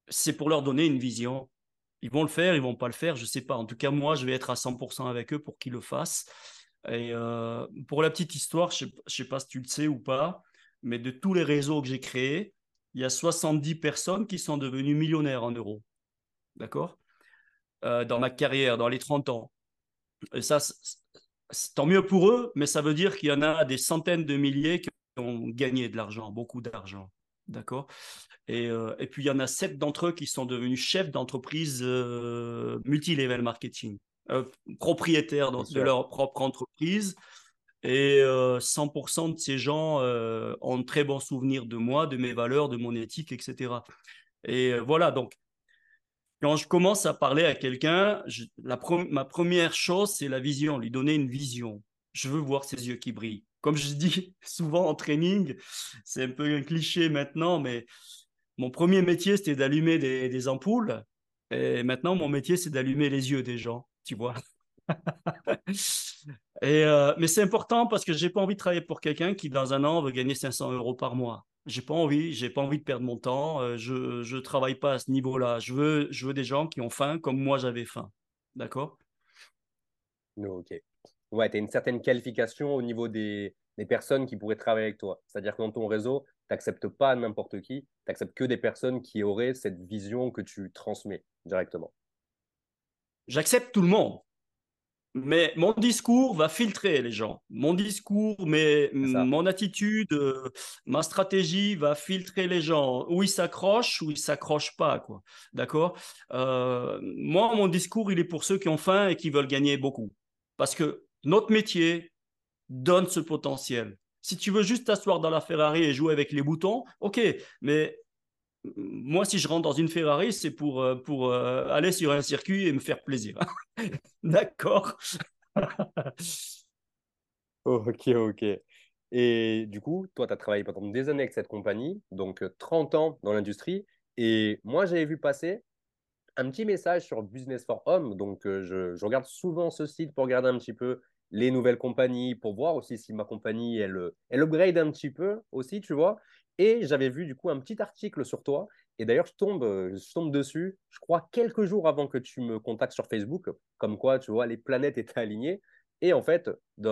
Speaker 2: c'est pour leur donner une vision Ils vont le faire, ils vont pas le faire, je sais pas. En tout cas, moi, je vais être à 100% avec eux pour qu'ils le fassent. Et euh, pour la petite histoire, je ne sais, pas si tu le sais ou pas, mais de tous les réseaux que j'ai créés, il y a 70 personnes qui sont devenues millionnaires en euros. D'accord? Euh, Dans ma carrière, dans les 30 ans. Et ça, tant mieux pour eux, mais ça veut dire qu'il y en a des centaines de milliers qui ont gagné de l'argent, beaucoup d'argent. D'accord et, euh, et, puis, il y en a sept d'entre eux qui sont devenus chefs d'entreprise multi-level marketing. Euh, propriétaires de leur propre entreprise. Et 100% euh, de ces gens euh, ont de très bons souvenirs de moi, de mes valeurs, de mon éthique, etc. Et voilà, donc, quand je commence à parler à quelqu'un, ma première chose, c'est la vision, lui donner une vision. Je veux voir ses yeux qui brillent. Comme je dis souvent en training, c'est un peu un cliché maintenant, mais mon premier métier, c'était d'allumer des, ampoules. Et maintenant, mon métier, c'est d'allumer les yeux des gens tu vois. Et euh, mais c'est important parce que j'ai pas envie de travailler pour quelqu'un qui, dans un an, veut gagner 500 euros par mois. J'ai pas envie, j'ai pas envie de perdre mon temps. Euh, je, je travaille pas à ce niveau-là. Je veux, je veux des gens qui ont faim comme moi j'avais faim. D'accord?
Speaker 1: Ok. Ouais, tu as une certaine qualification au niveau des, des personnes qui pourraient travailler avec toi. C'est-à-dire que dans ton réseau, tu n'acceptes pas n'importe qui, tu n'acceptes que des personnes qui auraient cette vision que tu transmets directement
Speaker 2: j'accepte tout le monde. Mais mon discours va filtrer les gens. Mon discours, mais mon attitude, euh, ma stratégie va filtrer les gens. Où ils s'accrochent, où ils s'accrochent pas, quoi. D'accord? Euh, Moi, mon discours, il est pour ceux qui ont faim et qui veulent gagner beaucoup. Parce que notre métier donne ce potentiel. Si tu veux juste t'asseoir dans la Ferrari et jouer avec les boutons, ok. Mais moi, si je rentre dans une Ferrari, c'est pour, euh, pour euh, aller sur un circuit et me faire plaisir. D'accord
Speaker 1: Ok, ok. Et du coup, toi, tu as travaillé pendant des années avec cette compagnie, donc 30 euh, ans dans l'industrie. Et moi, j'avais vu passer un petit message sur Business for Home. Donc, je, je, regarde souvent ce site pour regarder un petit peu les nouvelles compagnies, pour voir aussi si ma compagnie, elle, elle upgrade un petit peu aussi, tu vois. Et j'avais vu du coup un petit article sur toi. Et d'ailleurs, je tombe, euh, je tombe dessus, je crois, quelques jours avant que tu me contactes sur Facebook, comme quoi, tu vois, les planètes étaient alignées. Et en fait,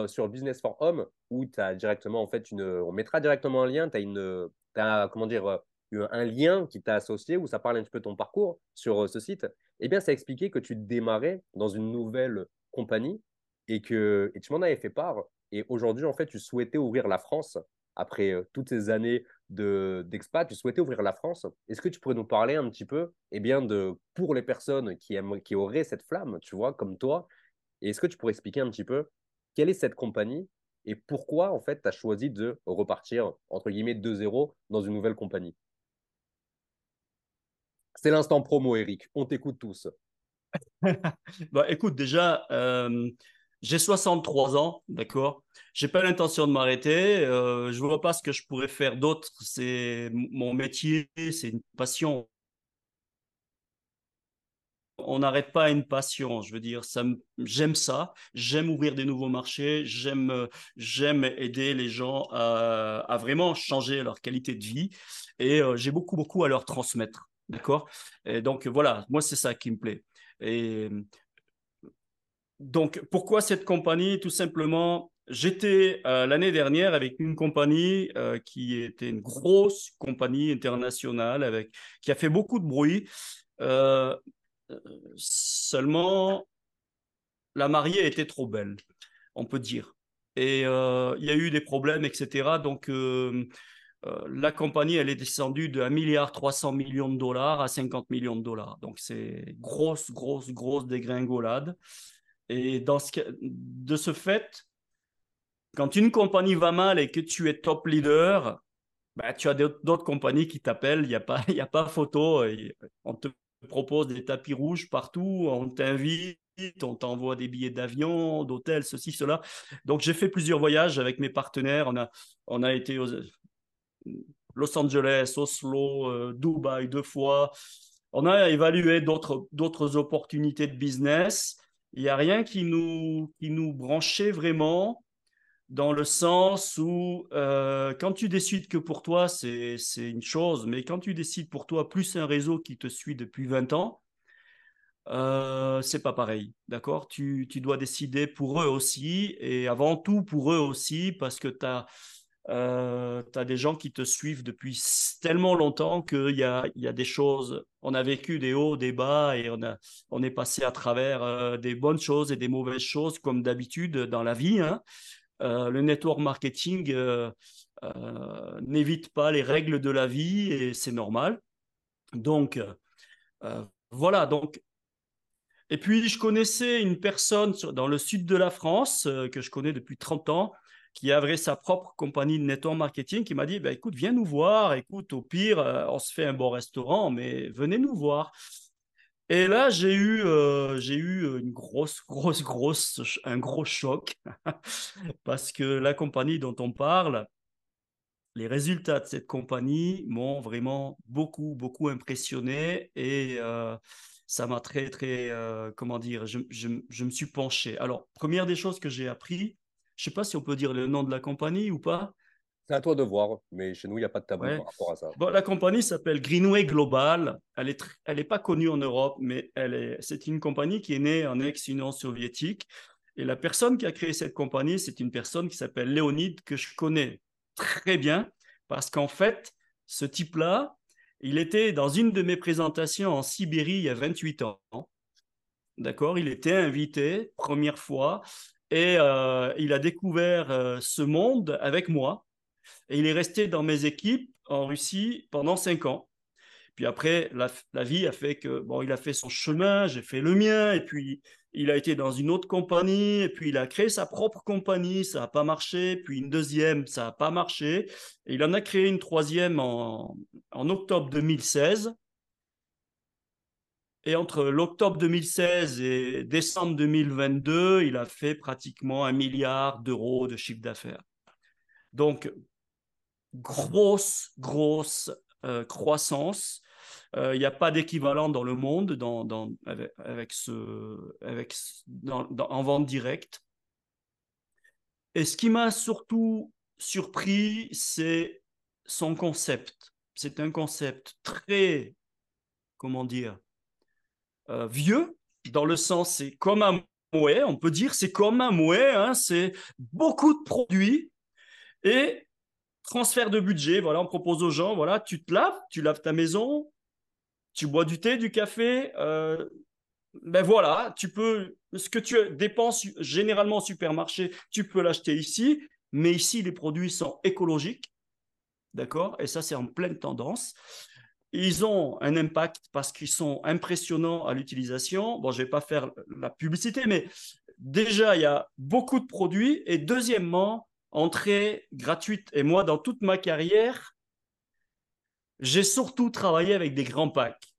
Speaker 1: sur Business for Home, où tu as directement, en fait, une, on mettra directement un lien, tu as, une, as, comment dire, euh, un lien qui t'a associé, où ça parle un petit peu de ton parcours sur euh, ce site. Eh bien, ça expliquait que tu démarrais dans une nouvelle compagnie et que et tu m'en avais fait part. Et aujourd'hui, en fait, tu souhaitais ouvrir la France après toutes ces années d'expat, tu souhaitais ouvrir la France. Est-ce que tu pourrais nous parler un petit peu eh bien, de, pour les personnes qui, aiment, qui auraient cette flamme, tu vois, comme toi, est-ce que tu pourrais expliquer un petit peu quelle est cette compagnie et pourquoi, en fait, tu as choisi de repartir, entre guillemets, de zéro dans une nouvelle compagnie? C'est l'instant promo, Eric. On t'écoute tous.
Speaker 2: bah, écoute, déjà, euh, j'ai 63 ans, d'accord? J'ai pas l'intention de m'arrêter. Euh, je vois pas ce que je pourrais faire d'autre. C'est mon métier, c'est une passion. On n'arrête pas une passion. Je veux dire, ça, j'aime ça. J'aime ouvrir des nouveaux marchés. J'aime, j'aime aider les gens à, vraiment changer leur qualité de vie. Et euh, j'ai beaucoup, beaucoup à leur transmettre, d'accord? Donc voilà, moi c'est ça qui me plaît. Et donc, pourquoi cette compagnie? Tout simplement, j'étais euh, l'année dernière avec une compagnie euh, qui était une grosse compagnie internationale avec, qui a fait beaucoup de bruit. Euh, seulement, la mariée était trop belle, on peut dire. Et il y a eu des problèmes, etc. Donc, la compagnie, elle est descendue de 1 milliard 300 millions de dollars à 50 millions de dollars. Donc, c'est grosse, grosse, grosse dégringolade. Et de ce fait, quand une compagnie va mal et que tu es top leader, bah, tu as d'autres compagnies qui t'appellent, il n'y a, pas, a pas photo, on te propose des tapis rouges partout, on t'invite, on t'envoie des billets d'avion, d'hôtel, ceci, cela. Donc j'ai fait plusieurs voyages avec mes partenaires, on a, on a été aux Los Angeles, Oslo, euh, Dubaï deux fois. On a évalué d'autres opportunités de business il n'y a rien qui nous, qui nous branchait vraiment dans le sens où euh, quand tu décides que pour toi, c'est une chose, mais quand tu décides pour toi plus un réseau qui te suit depuis 20 ans, euh, c'est pas pareil, d'accord? Tu, tu, dois décider pour eux aussi, et avant tout pour eux aussi, parce que tu as, euh, des gens qui te suivent depuis tellement longtemps qu'il y a, y a des choses, on a vécu des hauts, des bas, et on, a, on est passé à travers euh, des bonnes choses et des mauvaises choses, comme d'habitude dans la vie. Hein. Euh, le network marketing n'évite pas les règles de la vie, et c'est normal. Donc, voilà, donc et puis, je connaissais une personne dans le sud de la France euh, que je connais depuis 30 ans qui avait sa propre compagnie de network marketing qui m'a dit bah, écoute, viens nous voir. Écoute, au pire, euh, on se fait un bon restaurant, mais venez nous voir. Et là, j'ai eu, euh, eu une grosse, grosse, grosse, un gros choc parce que la compagnie dont on parle, les résultats de cette compagnie m'ont vraiment beaucoup, beaucoup impressionné et ça m'a très, très, euh, comment dire, je, je, me suis penché. Alors, première des choses que j'ai appris, je ne sais pas si on peut dire le nom de la compagnie ou pas.
Speaker 1: C'est à toi de voir, mais chez nous, il n'y a pas de tabou par rapport à ça.
Speaker 2: Bon, la compagnie s'appelle Greenway Global. Elle n'est elle est pas connue en Europe, mais elle est, c'est une compagnie qui est née en ex-Union soviétique. Et la personne qui a créé cette compagnie, c'est une personne qui s'appelle Léonide, que je connais très bien, parce qu'en fait, ce type-là, il était dans une de mes présentations en Sibérie il y a 28 ans. D'accord? Il était invité, première fois, et euh, il a découvert euh, ce monde avec moi. Et il est resté dans mes équipes en Russie pendant cinq ans. Puis après, la, vie a fait que, bon, il a fait son chemin, j'ai fait le mien, et puis il a été dans une autre compagnie, et puis il a créé sa propre compagnie, ça n'a pas marché, puis une deuxième, ça n'a pas marché, et il en a créé une troisième en, en octobre 2016. Et entre l'octobre 2016 et décembre 2022, il a fait pratiquement un milliard d'euros de chiffre d'affaires. Donc, grosse, grosse euh, croissance. Euh, il n'y a pas d'équivalent dans le monde dans, avec, ce, avec, en vente directe. Et ce qui m'a surtout surpris, c'est son concept. C'est un concept très, comment dire, euh, vieux, dans le sens, c'est comme un mouet, on peut dire, c'est comme un mouet, hein, c'est beaucoup de produits et transfert de budget. Voilà, on propose aux gens, voilà, tu te laves, tu laves ta maison, tu bois du thé, du café, euh, ben voilà, tu peux, ce que tu dépenses généralement au supermarché, tu peux l'acheter ici, mais ici, les produits sont écologiques, d'accord Et ça, c'est en pleine tendance. Ils ont un impact parce qu'ils sont impressionnants à l'utilisation. Bon, je ne vais pas faire la publicité, mais déjà, il y a beaucoup de produits. Et deuxièmement, entrée gratuite. Et moi, dans toute ma carrière, j'ai surtout travaillé avec des grands packs.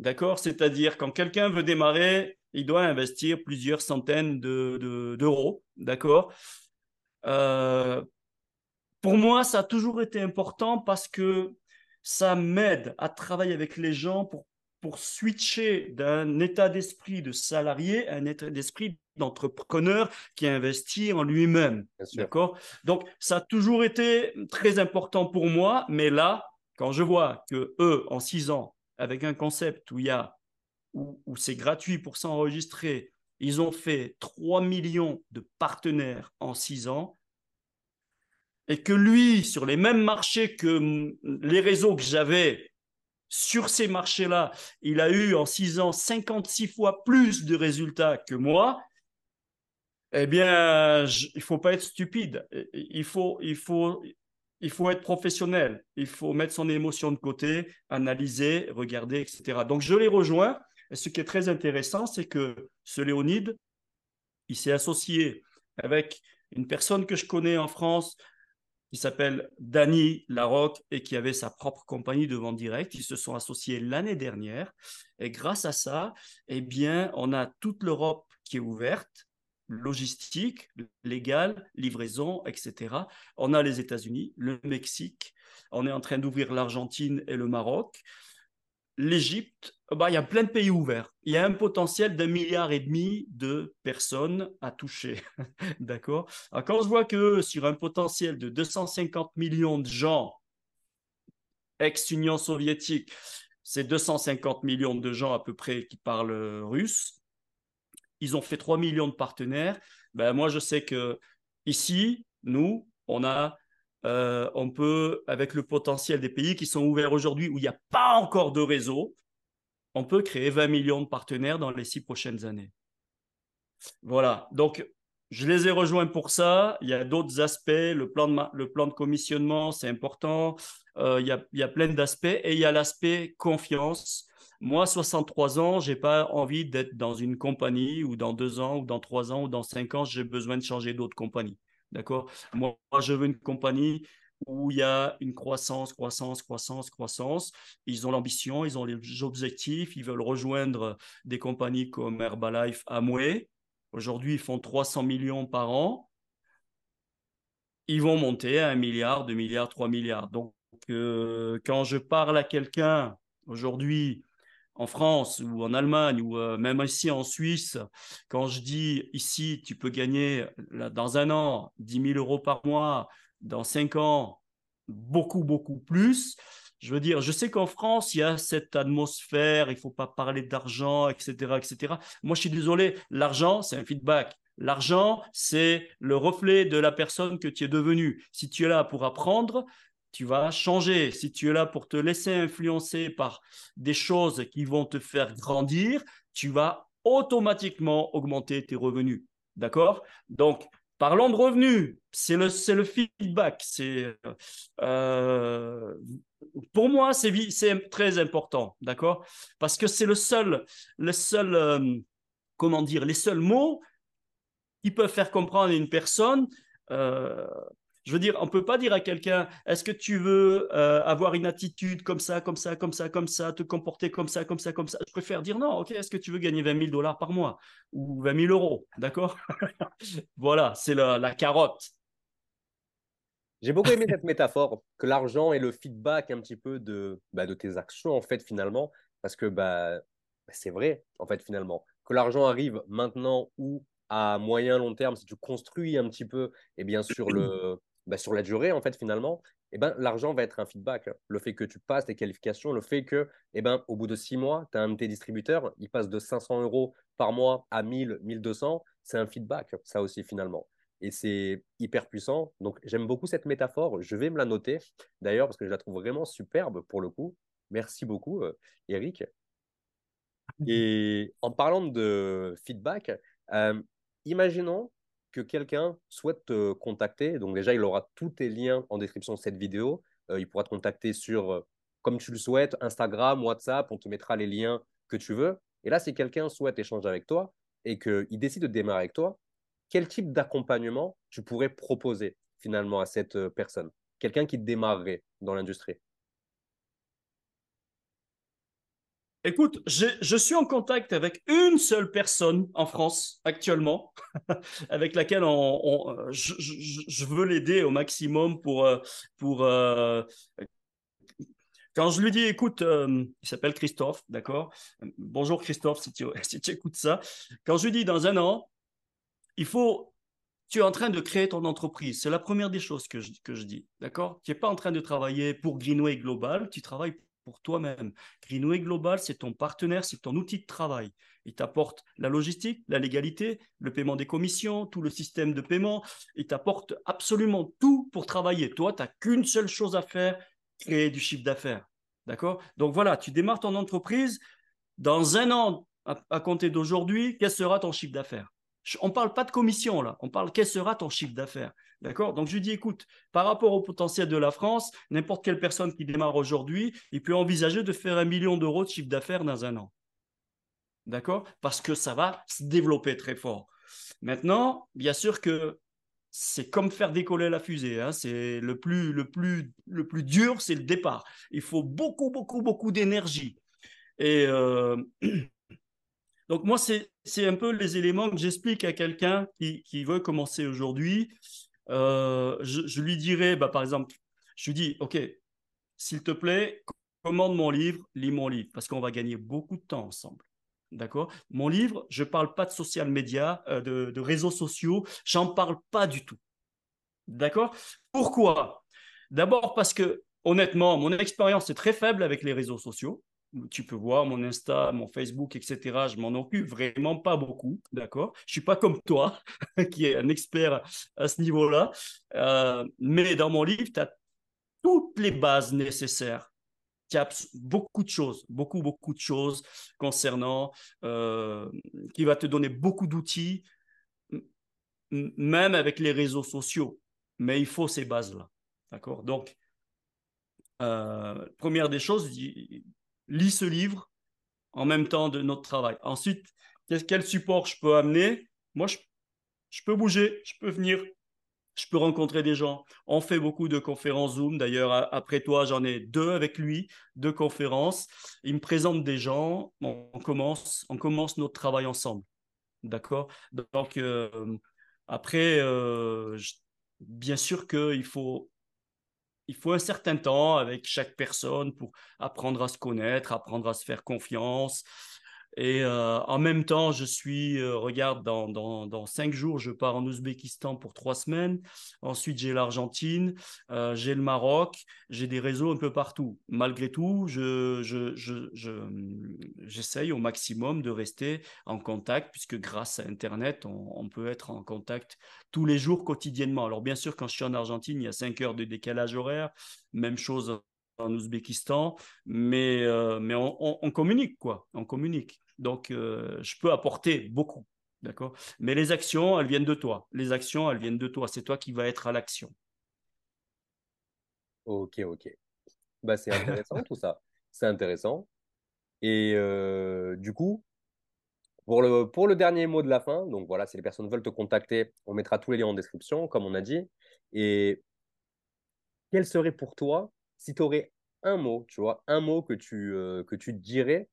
Speaker 2: D'accord? C'est-à-dire, quand quelqu'un veut démarrer, il doit investir plusieurs centaines d'euros. De, D'accord? Euh, Pour moi, ça a toujours été important parce que ça m'aide à travailler avec les gens pour, pour switcher d'un état d'esprit de salarié à un état d'esprit d'entrepreneur qui investit en lui-même. D'accord? Donc, ça a toujours été très important pour moi, mais là, quand je vois que eux, en six ans, avec un concept où il y a où, c'est gratuit pour s'enregistrer, ils ont fait 3 millions de partenaires en six ans, et que lui, sur les mêmes marchés que les réseaux que j'avais, sur ces marchés-là, il a eu en six ans 56 fois plus de résultats que moi, eh bien, il il faut pas être stupide. Il faut, il faut, il faut être professionnel, il faut mettre son émotion de côté, analyser, regarder, etc. Donc je l'ai rejoint. Et ce qui est très intéressant, c'est que ce Léonide, il s'est associé avec une personne que je connais en France qui s'appelle Dany Larocque et qui avait sa propre compagnie de vente directe. Ils se sont associés l'année dernière. Et grâce à ça, eh bien, on a toute l'Europe qui est ouverte logistique, légale, livraison, etc. On a les États-Unis, le Mexique, on est en train d'ouvrir l'Argentine et le Maroc. L'Égypte, bah, il y a plein de pays ouverts. Il y a un potentiel d'un milliard et demi de personnes à toucher. D'accord? Quand je vois que sur un potentiel de 250 millions de gens, ex-Union soviétique, c'est 250 millions de gens à peu près qui parlent russe. Ils ont fait 3 millions de partenaires. Ben, moi, je sais que ici, nous, on a, euh, on peut, avec le potentiel des pays qui sont ouverts aujourd'hui où il n'y a pas encore de réseau, on peut créer 20 millions de partenaires dans les six prochaines années. Voilà. Donc, je les ai rejoints pour ça. Il y a d'autres aspects. Le plan de, commissionnement, c'est important. Euh, il, y a, il, y a, plein d'aspects. Et il y a l'aspect confiance. Moi, 63 ans, je n'ai pas envie d'être dans une compagnie ou dans deux ans ou dans trois ans ou dans cinq ans, j'ai besoin de changer d'autres compagnies. D'accord? Moi, je veux une compagnie où il y a une croissance, croissance, croissance, croissance. Ils ont l'ambition, ils ont les objectifs, ils veulent rejoindre des compagnies comme Herbalife, Amway. Aujourd'hui, ils font 300 millions par an. Ils vont monter à 1 milliard, 2 milliards, 3 milliards. Donc, euh, quand je parle à quelqu'un aujourd'hui en France ou en Allemagne ou euh, même ici en Suisse, quand je dis ici, tu peux gagner dans un an 10 000 euros par mois, dans cinq ans, beaucoup, beaucoup plus. Je veux dire, je sais qu'en France, il y a cette atmosphère, il ne faut pas parler d'argent, etc., etc. Moi, je suis désolé, l'argent, c'est un feedback. L'argent, c'est le reflet de la personne que tu es devenue. Si tu es là pour apprendre, tu vas changer. Si tu es là pour te laisser influencer par des choses qui vont te faire grandir, tu vas automatiquement augmenter tes revenus. D'accord? Donc, parlons de revenus. C'est le, le feedback. C'est, euh, pour moi, c'est, très important. D'accord? Parce que c'est le seul, le seul euh, comment dire, les seuls mots qui peuvent faire comprendre une personne euh, je veux dire, on ne peut pas dire à quelqu'un, est-ce que tu veux euh, avoir une attitude comme ça, comme ça, comme ça, comme ça, te comporter comme ça, comme ça, comme ça? Je préfère dire non, ok, est-ce que tu veux gagner 20 000 dollars par mois ou 20 000 euros, d'accord? Voilà, c'est la, carotte.
Speaker 1: J'ai beaucoup aimé cette métaphore, que l'argent est le feedback un petit peu de, bah, tes actions, en fait, finalement, parce que bah, bah, c'est vrai, en fait, finalement, que l'argent arrive maintenant ou à moyen long terme, si tu construis un petit peu, et eh bien sur le, bah, sur la durée, en fait, finalement, eh ben, l'argent va être un feedback. Le fait que tu passes tes qualifications, le fait que, eh ben, au bout de six mois, tu as un de tes distributeurs, il passe de 500 euros par mois à 1000, 1200, c'est un feedback, ça aussi, finalement. Et c'est hyper puissant. Donc, j'aime beaucoup cette métaphore. Je vais me la noter, d'ailleurs, parce que je la trouve vraiment superbe pour le coup. Merci beaucoup, euh, Eric. Et en parlant de feedback, euh, imaginons que quelqu'un souhaite te contacter, donc déjà, il aura tous tes liens en description de cette vidéo. Euh, il pourra te contacter sur, euh, comme tu le souhaites, Instagram, WhatsApp, on te mettra les liens que tu veux. Et là, si quelqu'un souhaite échanger avec toi et qu'il décide de démarrer avec toi, quel type d'accompagnement tu pourrais proposer finalement à cette euh, personne? Quelqu'un qui démarrerait dans l'industrie?
Speaker 2: Écoute, je, suis en contact avec une seule personne en France actuellement, avec laquelle on, je, veux l'aider au maximum pour... Euh, pour euh, quand je lui dis, écoute, euh, il s'appelle Christophe, d'accord? Bonjour Christophe, si tu, si tu écoutes ça. Quand je lui dis, dans un an, il faut tu es en train de créer ton entreprise. C'est la première des choses que je, que je dis. D'accord? Tu n'es pas en train de travailler pour Greenway Global, tu travailles pour toi-même. Greenway Global, c'est ton partenaire, c'est ton outil de travail. Il t'apporte la logistique, la légalité, le paiement des commissions, tout le système de paiement. Il t'apporte absolument tout pour travailler. Toi, tu n'as qu'une seule chose à faire, créer du chiffre d'affaires. D'accord? Donc voilà, tu démarres ton entreprise. Dans un an, à, compter d'aujourd'hui, quel sera ton chiffre d'affaires? On ne parle pas de commission là, on parle quel sera ton chiffre d'affaires? D'accord? Donc, je lui dis, écoute, par rapport au potentiel de la France, n'importe quelle personne qui démarre aujourd'hui, il peut envisager de faire un million d'euros de chiffre d'affaires dans un an. D'accord? Parce que ça va se développer très fort. Maintenant, bien sûr que c'est comme faire décoller la fusée. Hein. C'est le plus, le, plus, le plus dur, c'est le départ. Il faut beaucoup, beaucoup, beaucoup d'énergie. Et euh, donc, moi, c'est un peu les éléments que j'explique à quelqu'un qui, qui, veut commencer aujourd'hui. Euh, je, lui dirais, bah, par exemple, je lui dis, OK, s'il te plaît, commande mon livre, lis mon livre, parce qu'on va gagner beaucoup de temps ensemble. D'accord? Mon livre, je ne parle pas de social media, euh, de, de, réseaux sociaux, j'en parle pas du tout. D'accord? Pourquoi? D'abord parce que, honnêtement, mon expérience est très faible avec les réseaux sociaux. Tu peux voir mon Insta, mon Facebook, etc. Je m'en occupe vraiment pas beaucoup, d'accord? Je suis pas comme toi, qui est un expert à ce niveau-là. Euh, mais dans mon livre, tu as toutes les bases nécessaires. Tu as beaucoup de choses, beaucoup, beaucoup de choses concernant, euh, qui va te donner beaucoup d'outils, même avec les réseaux sociaux. Mais il faut ces bases-là, d'accord? Donc, euh, première des choses, lis ce livre en même temps de notre travail. Ensuite, quel support je peux amener? Moi, je, peux bouger, je peux venir, je peux rencontrer des gens. On fait beaucoup de conférences Zoom. D'ailleurs, après toi, j'en ai deux avec lui, deux conférences. Il me présente des gens. On commence, on commence notre travail ensemble. D'accord? Donc, euh, après, euh, bien sûr qu'il faut il faut un certain temps avec chaque personne pour apprendre à se connaître, apprendre à se faire confiance, et euh, en même temps, je suis, euh, regarde, dans, dans, cinq jours, je pars en Ouzbékistan pour trois semaines. Ensuite, j'ai l'Argentine, euh, j'ai le Maroc, j'ai des réseaux un peu partout. Malgré tout, je, je, j'essaye au maximum de rester en contact, puisque grâce à Internet, on, peut être en contact tous les jours, quotidiennement. Alors, bien sûr, quand je suis en Argentine, il y a cinq heures de décalage horaire. Même chose en Ouzbékistan, mais, mais on, communique, quoi. On communique. Donc, euh, je peux apporter beaucoup. D'accord? Mais les actions, elles viennent de toi. Les actions, elles viennent de toi. C'est toi qui vas être à l'action.
Speaker 1: Ok, ok. Bah, c'est intéressant tout ça. C'est intéressant. Et euh, du coup, pour le, pour le dernier mot de la fin, donc voilà, si les personnes veulent te contacter, on mettra tous les liens en description, comme on a dit. Et quel serait pour toi, si tu aurais un mot, tu vois, un mot que tu, euh, que tu dirais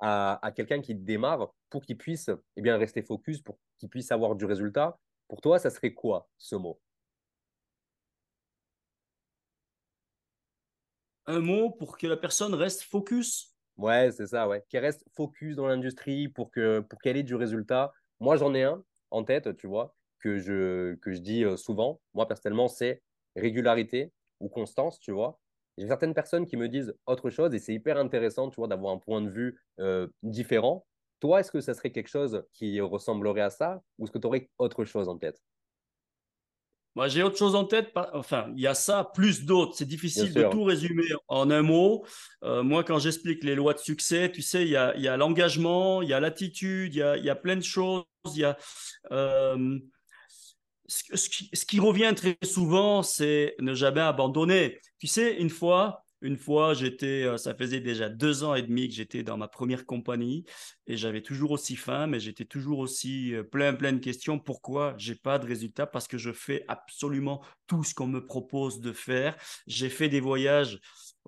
Speaker 1: à, quelqu'un qui démarre pour qu'il puisse eh bien, rester focus, pour qu'il puisse avoir du résultat, pour toi, ça serait quoi ce mot?
Speaker 2: Un mot pour que la personne reste focus
Speaker 1: Ouais, c'est ça, ouais. Qu'elle reste focus dans l'industrie pour que pour qu'elle ait du résultat. Moi, j'en ai un en tête, tu vois, que je, que je dis euh, souvent. Moi, personnellement, c'est régularité ou constance, tu vois. J'ai certaines personnes qui me disent autre chose et c'est hyper intéressant, tu vois, d'avoir un point de vue euh, différent. Toi, est-ce que ça serait quelque chose qui ressemblerait à ça ou est-ce que tu aurais autre chose en tête?
Speaker 2: Moi, j'ai autre chose en tête. Enfin, il y a ça, plus d'autres. C'est difficile de tout résumer en un mot. Euh, moi, quand j'explique les lois de succès, tu sais, il y a, l'engagement, il y a l'attitude, il y a, y a, plein de choses. Il y a, euh, ce, qui, revient très souvent, c'est ne jamais abandonner. Tu sais, une fois, une fois, j'étais, euh, ça faisait déjà deux ans et demi que j'étais dans ma première compagnie et j'avais toujours aussi faim, mais j'étais toujours aussi euh, plein, plein de questions. Pourquoi j'ai pas de résultats? Parce que je fais absolument tout ce qu'on me propose de faire. J'ai fait des voyages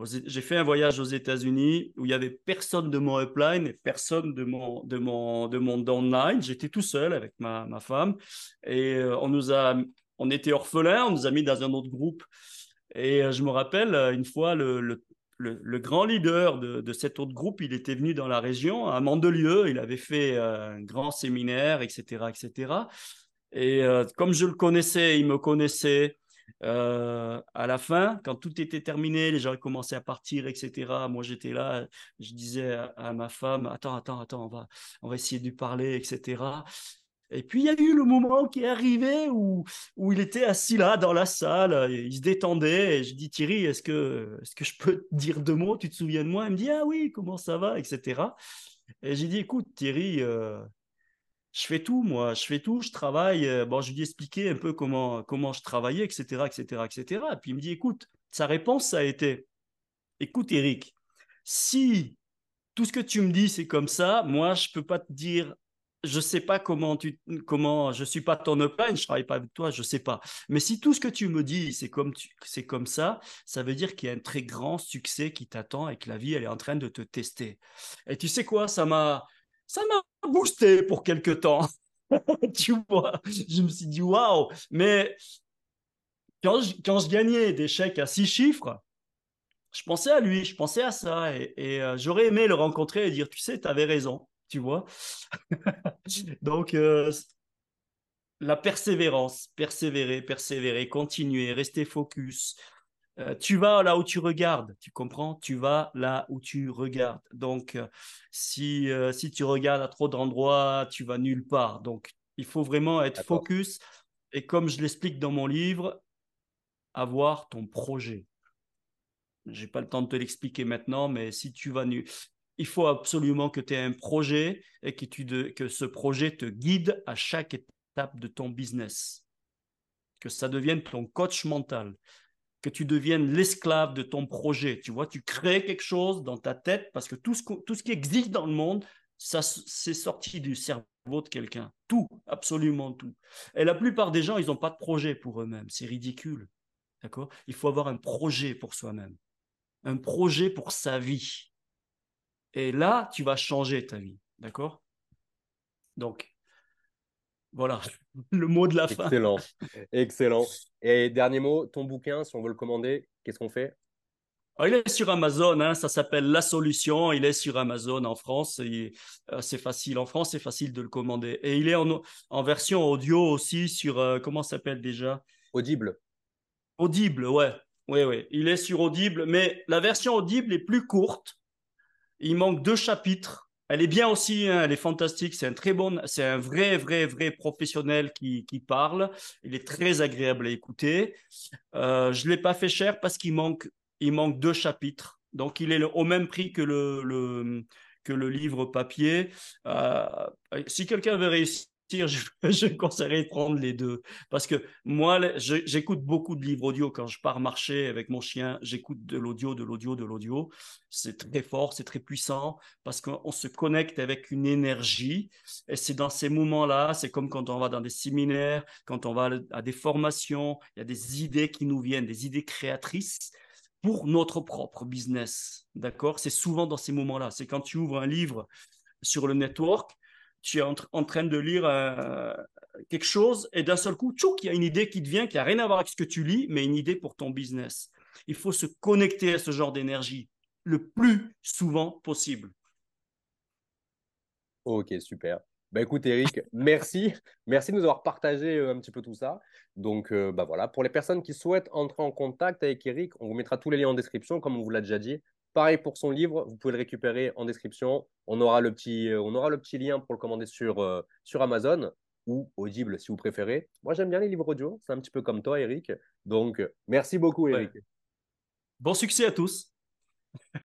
Speaker 2: j'ai fait un voyage aux États-Unis où il y avait personne de mon upline et personne de mon de mon de mon downline. J'étais tout seul avec ma, ma femme et euh, on nous a on était orphelins, on nous a mis dans un autre groupe. Et euh, je me rappelle euh, une fois le, le, le, grand leader de, de, cet autre groupe, il était venu dans la région à Mandelieu, il avait fait un grand séminaire, etc., etc. Et comme je le connaissais, il me connaissait. Euh, à la fin, quand tout était terminé, les gens commençaient à partir, etc. Moi, j'étais là, je disais à, ma femme, attends, attends, attends, on va, on va essayer de lui parler, etc. Et puis, il y a eu le moment qui est arrivé où, où il était assis là dans la salle, il se détendait. Et je dis, Thierry, est-ce que, est-ce que je peux te dire deux mots? Tu te souviens de moi? Il me dit, ah oui, comment ça va, etc. Et j'ai dit, écoute, Thierry, euh, je fais tout, moi, je fais tout, je travaille. Euh, bon, je lui ai expliqué un peu comment, comment je travaillais, etc., etc., etc. Et puis il me dit, écoute, sa réponse, ça a été, écoute, Eric, si tout ce que tu me dis, c'est comme ça, moi, je peux pas te dire, je sais pas comment tu, comment, je suis pas ton upline, je travaille pas avec toi, je sais pas. Mais si tout ce que tu me dis, c'est comme c'est comme ça, ça veut dire qu'il y a un très grand succès qui t'attend et que la vie, elle est en train de te tester. Et tu sais quoi, ça m'a, ça m'a boosté pour quelque temps. tu vois, je me suis dit waouh, mais quand je, quand je gagnais des chèques à six chiffres, je pensais à lui, je pensais à ça et, euh, j'aurais aimé le rencontrer et dire tu sais, tu avais raison, tu vois. Donc euh, la persévérance, persévérer, persévérer, continuer, rester focus, Euh, tu vas là où tu regardes, tu comprends? Tu vas là où tu regardes. Donc, euh, si, euh, si tu regardes à trop d'endroits, tu vas nulle part. Donc, il faut vraiment être focus. Et comme je l'explique dans mon livre, avoir ton projet. Je n'ai pas le temps de te l'expliquer maintenant, mais si tu vas nu, il faut absolument que tu aies un projet et que, tu que ce projet te guide à chaque étape de ton business. Que ça devienne ton coach mental que tu deviennes l'esclave de ton projet. Tu vois, tu crées quelque chose dans ta tête parce que tout ce, qui existe dans le monde, ça c'est sorti du cerveau de quelqu'un. Tout, absolument tout. Et la plupart des gens, ils n'ont pas de projet pour eux-mêmes. C'est ridicule. D'accord? Il faut avoir un projet pour soi-même. Un projet pour sa vie. Et là, tu vas changer ta vie. D'accord? Donc, voilà, le mot de la fin.
Speaker 1: Excellent, excellent. Et dernier mot, ton bouquin, si on veut le commander, qu'est-ce qu'on fait?
Speaker 2: Ah, il est sur Amazon, hein, ça s'appelle La Solution. Il est sur Amazon en France. Euh, c'est facile. En France, c'est facile de le commander. Et il est en, en version audio aussi sur, euh, comment ça s'appelle déjà?
Speaker 1: Audible.
Speaker 2: Audible, ouais. Oui, oui. Il est sur Audible, mais la version Audible est plus courte. Il manque deux chapitres. Elle est bien aussi, hein, elle est fantastique. C'est un très bon, c'est un vrai, vrai, vrai professionnel qui, qui, parle. Il est très agréable à écouter. Euh, je ne l'ai pas fait cher parce qu'il manque, il manque deux chapitres. Donc, il est au même prix que le, le que le livre papier. Euh, si quelqu'un veut réussir je, je conseillerais prendre les deux. Parce que moi, j'écoute beaucoup de livres audio quand je pars marcher avec mon chien. J'écoute de l'audio, de l'audio, de l'audio. C'est très fort, c'est très puissant parce qu'on se connecte avec une énergie. Et c'est dans ces moments-là, c'est comme quand on va dans des séminaires, quand on va à des formations, il y a des idées qui nous viennent, des idées créatrices pour notre propre business. D'accord? C'est souvent dans ces moments-là. C'est quand tu ouvres un livre sur le network tu es en, train de lire euh, quelque chose et d'un seul coup, tchouk, il y a une idée qui te vient qui n'a rien à voir avec ce que tu lis, mais une idée pour ton business. Il faut se connecter à ce genre d'énergie le plus souvent possible.
Speaker 1: Ok, super. Bah écoute Eric, merci. Merci de nous avoir partagé euh, un petit peu tout ça. Donc euh, bah voilà, pour les personnes qui souhaitent entrer en contact avec Eric, on vous mettra tous les liens en description, comme on vous l'a déjà dit. Pareil pour son livre, vous pouvez le récupérer en description. On aura le petit, euh, on aura le petit lien pour le commander sur, euh, sur Amazon ou Audible si vous préférez. Moi, j'aime bien les livres audio. C'est un petit peu comme toi, Eric. Donc, merci beaucoup, Eric.
Speaker 2: Bon succès à tous.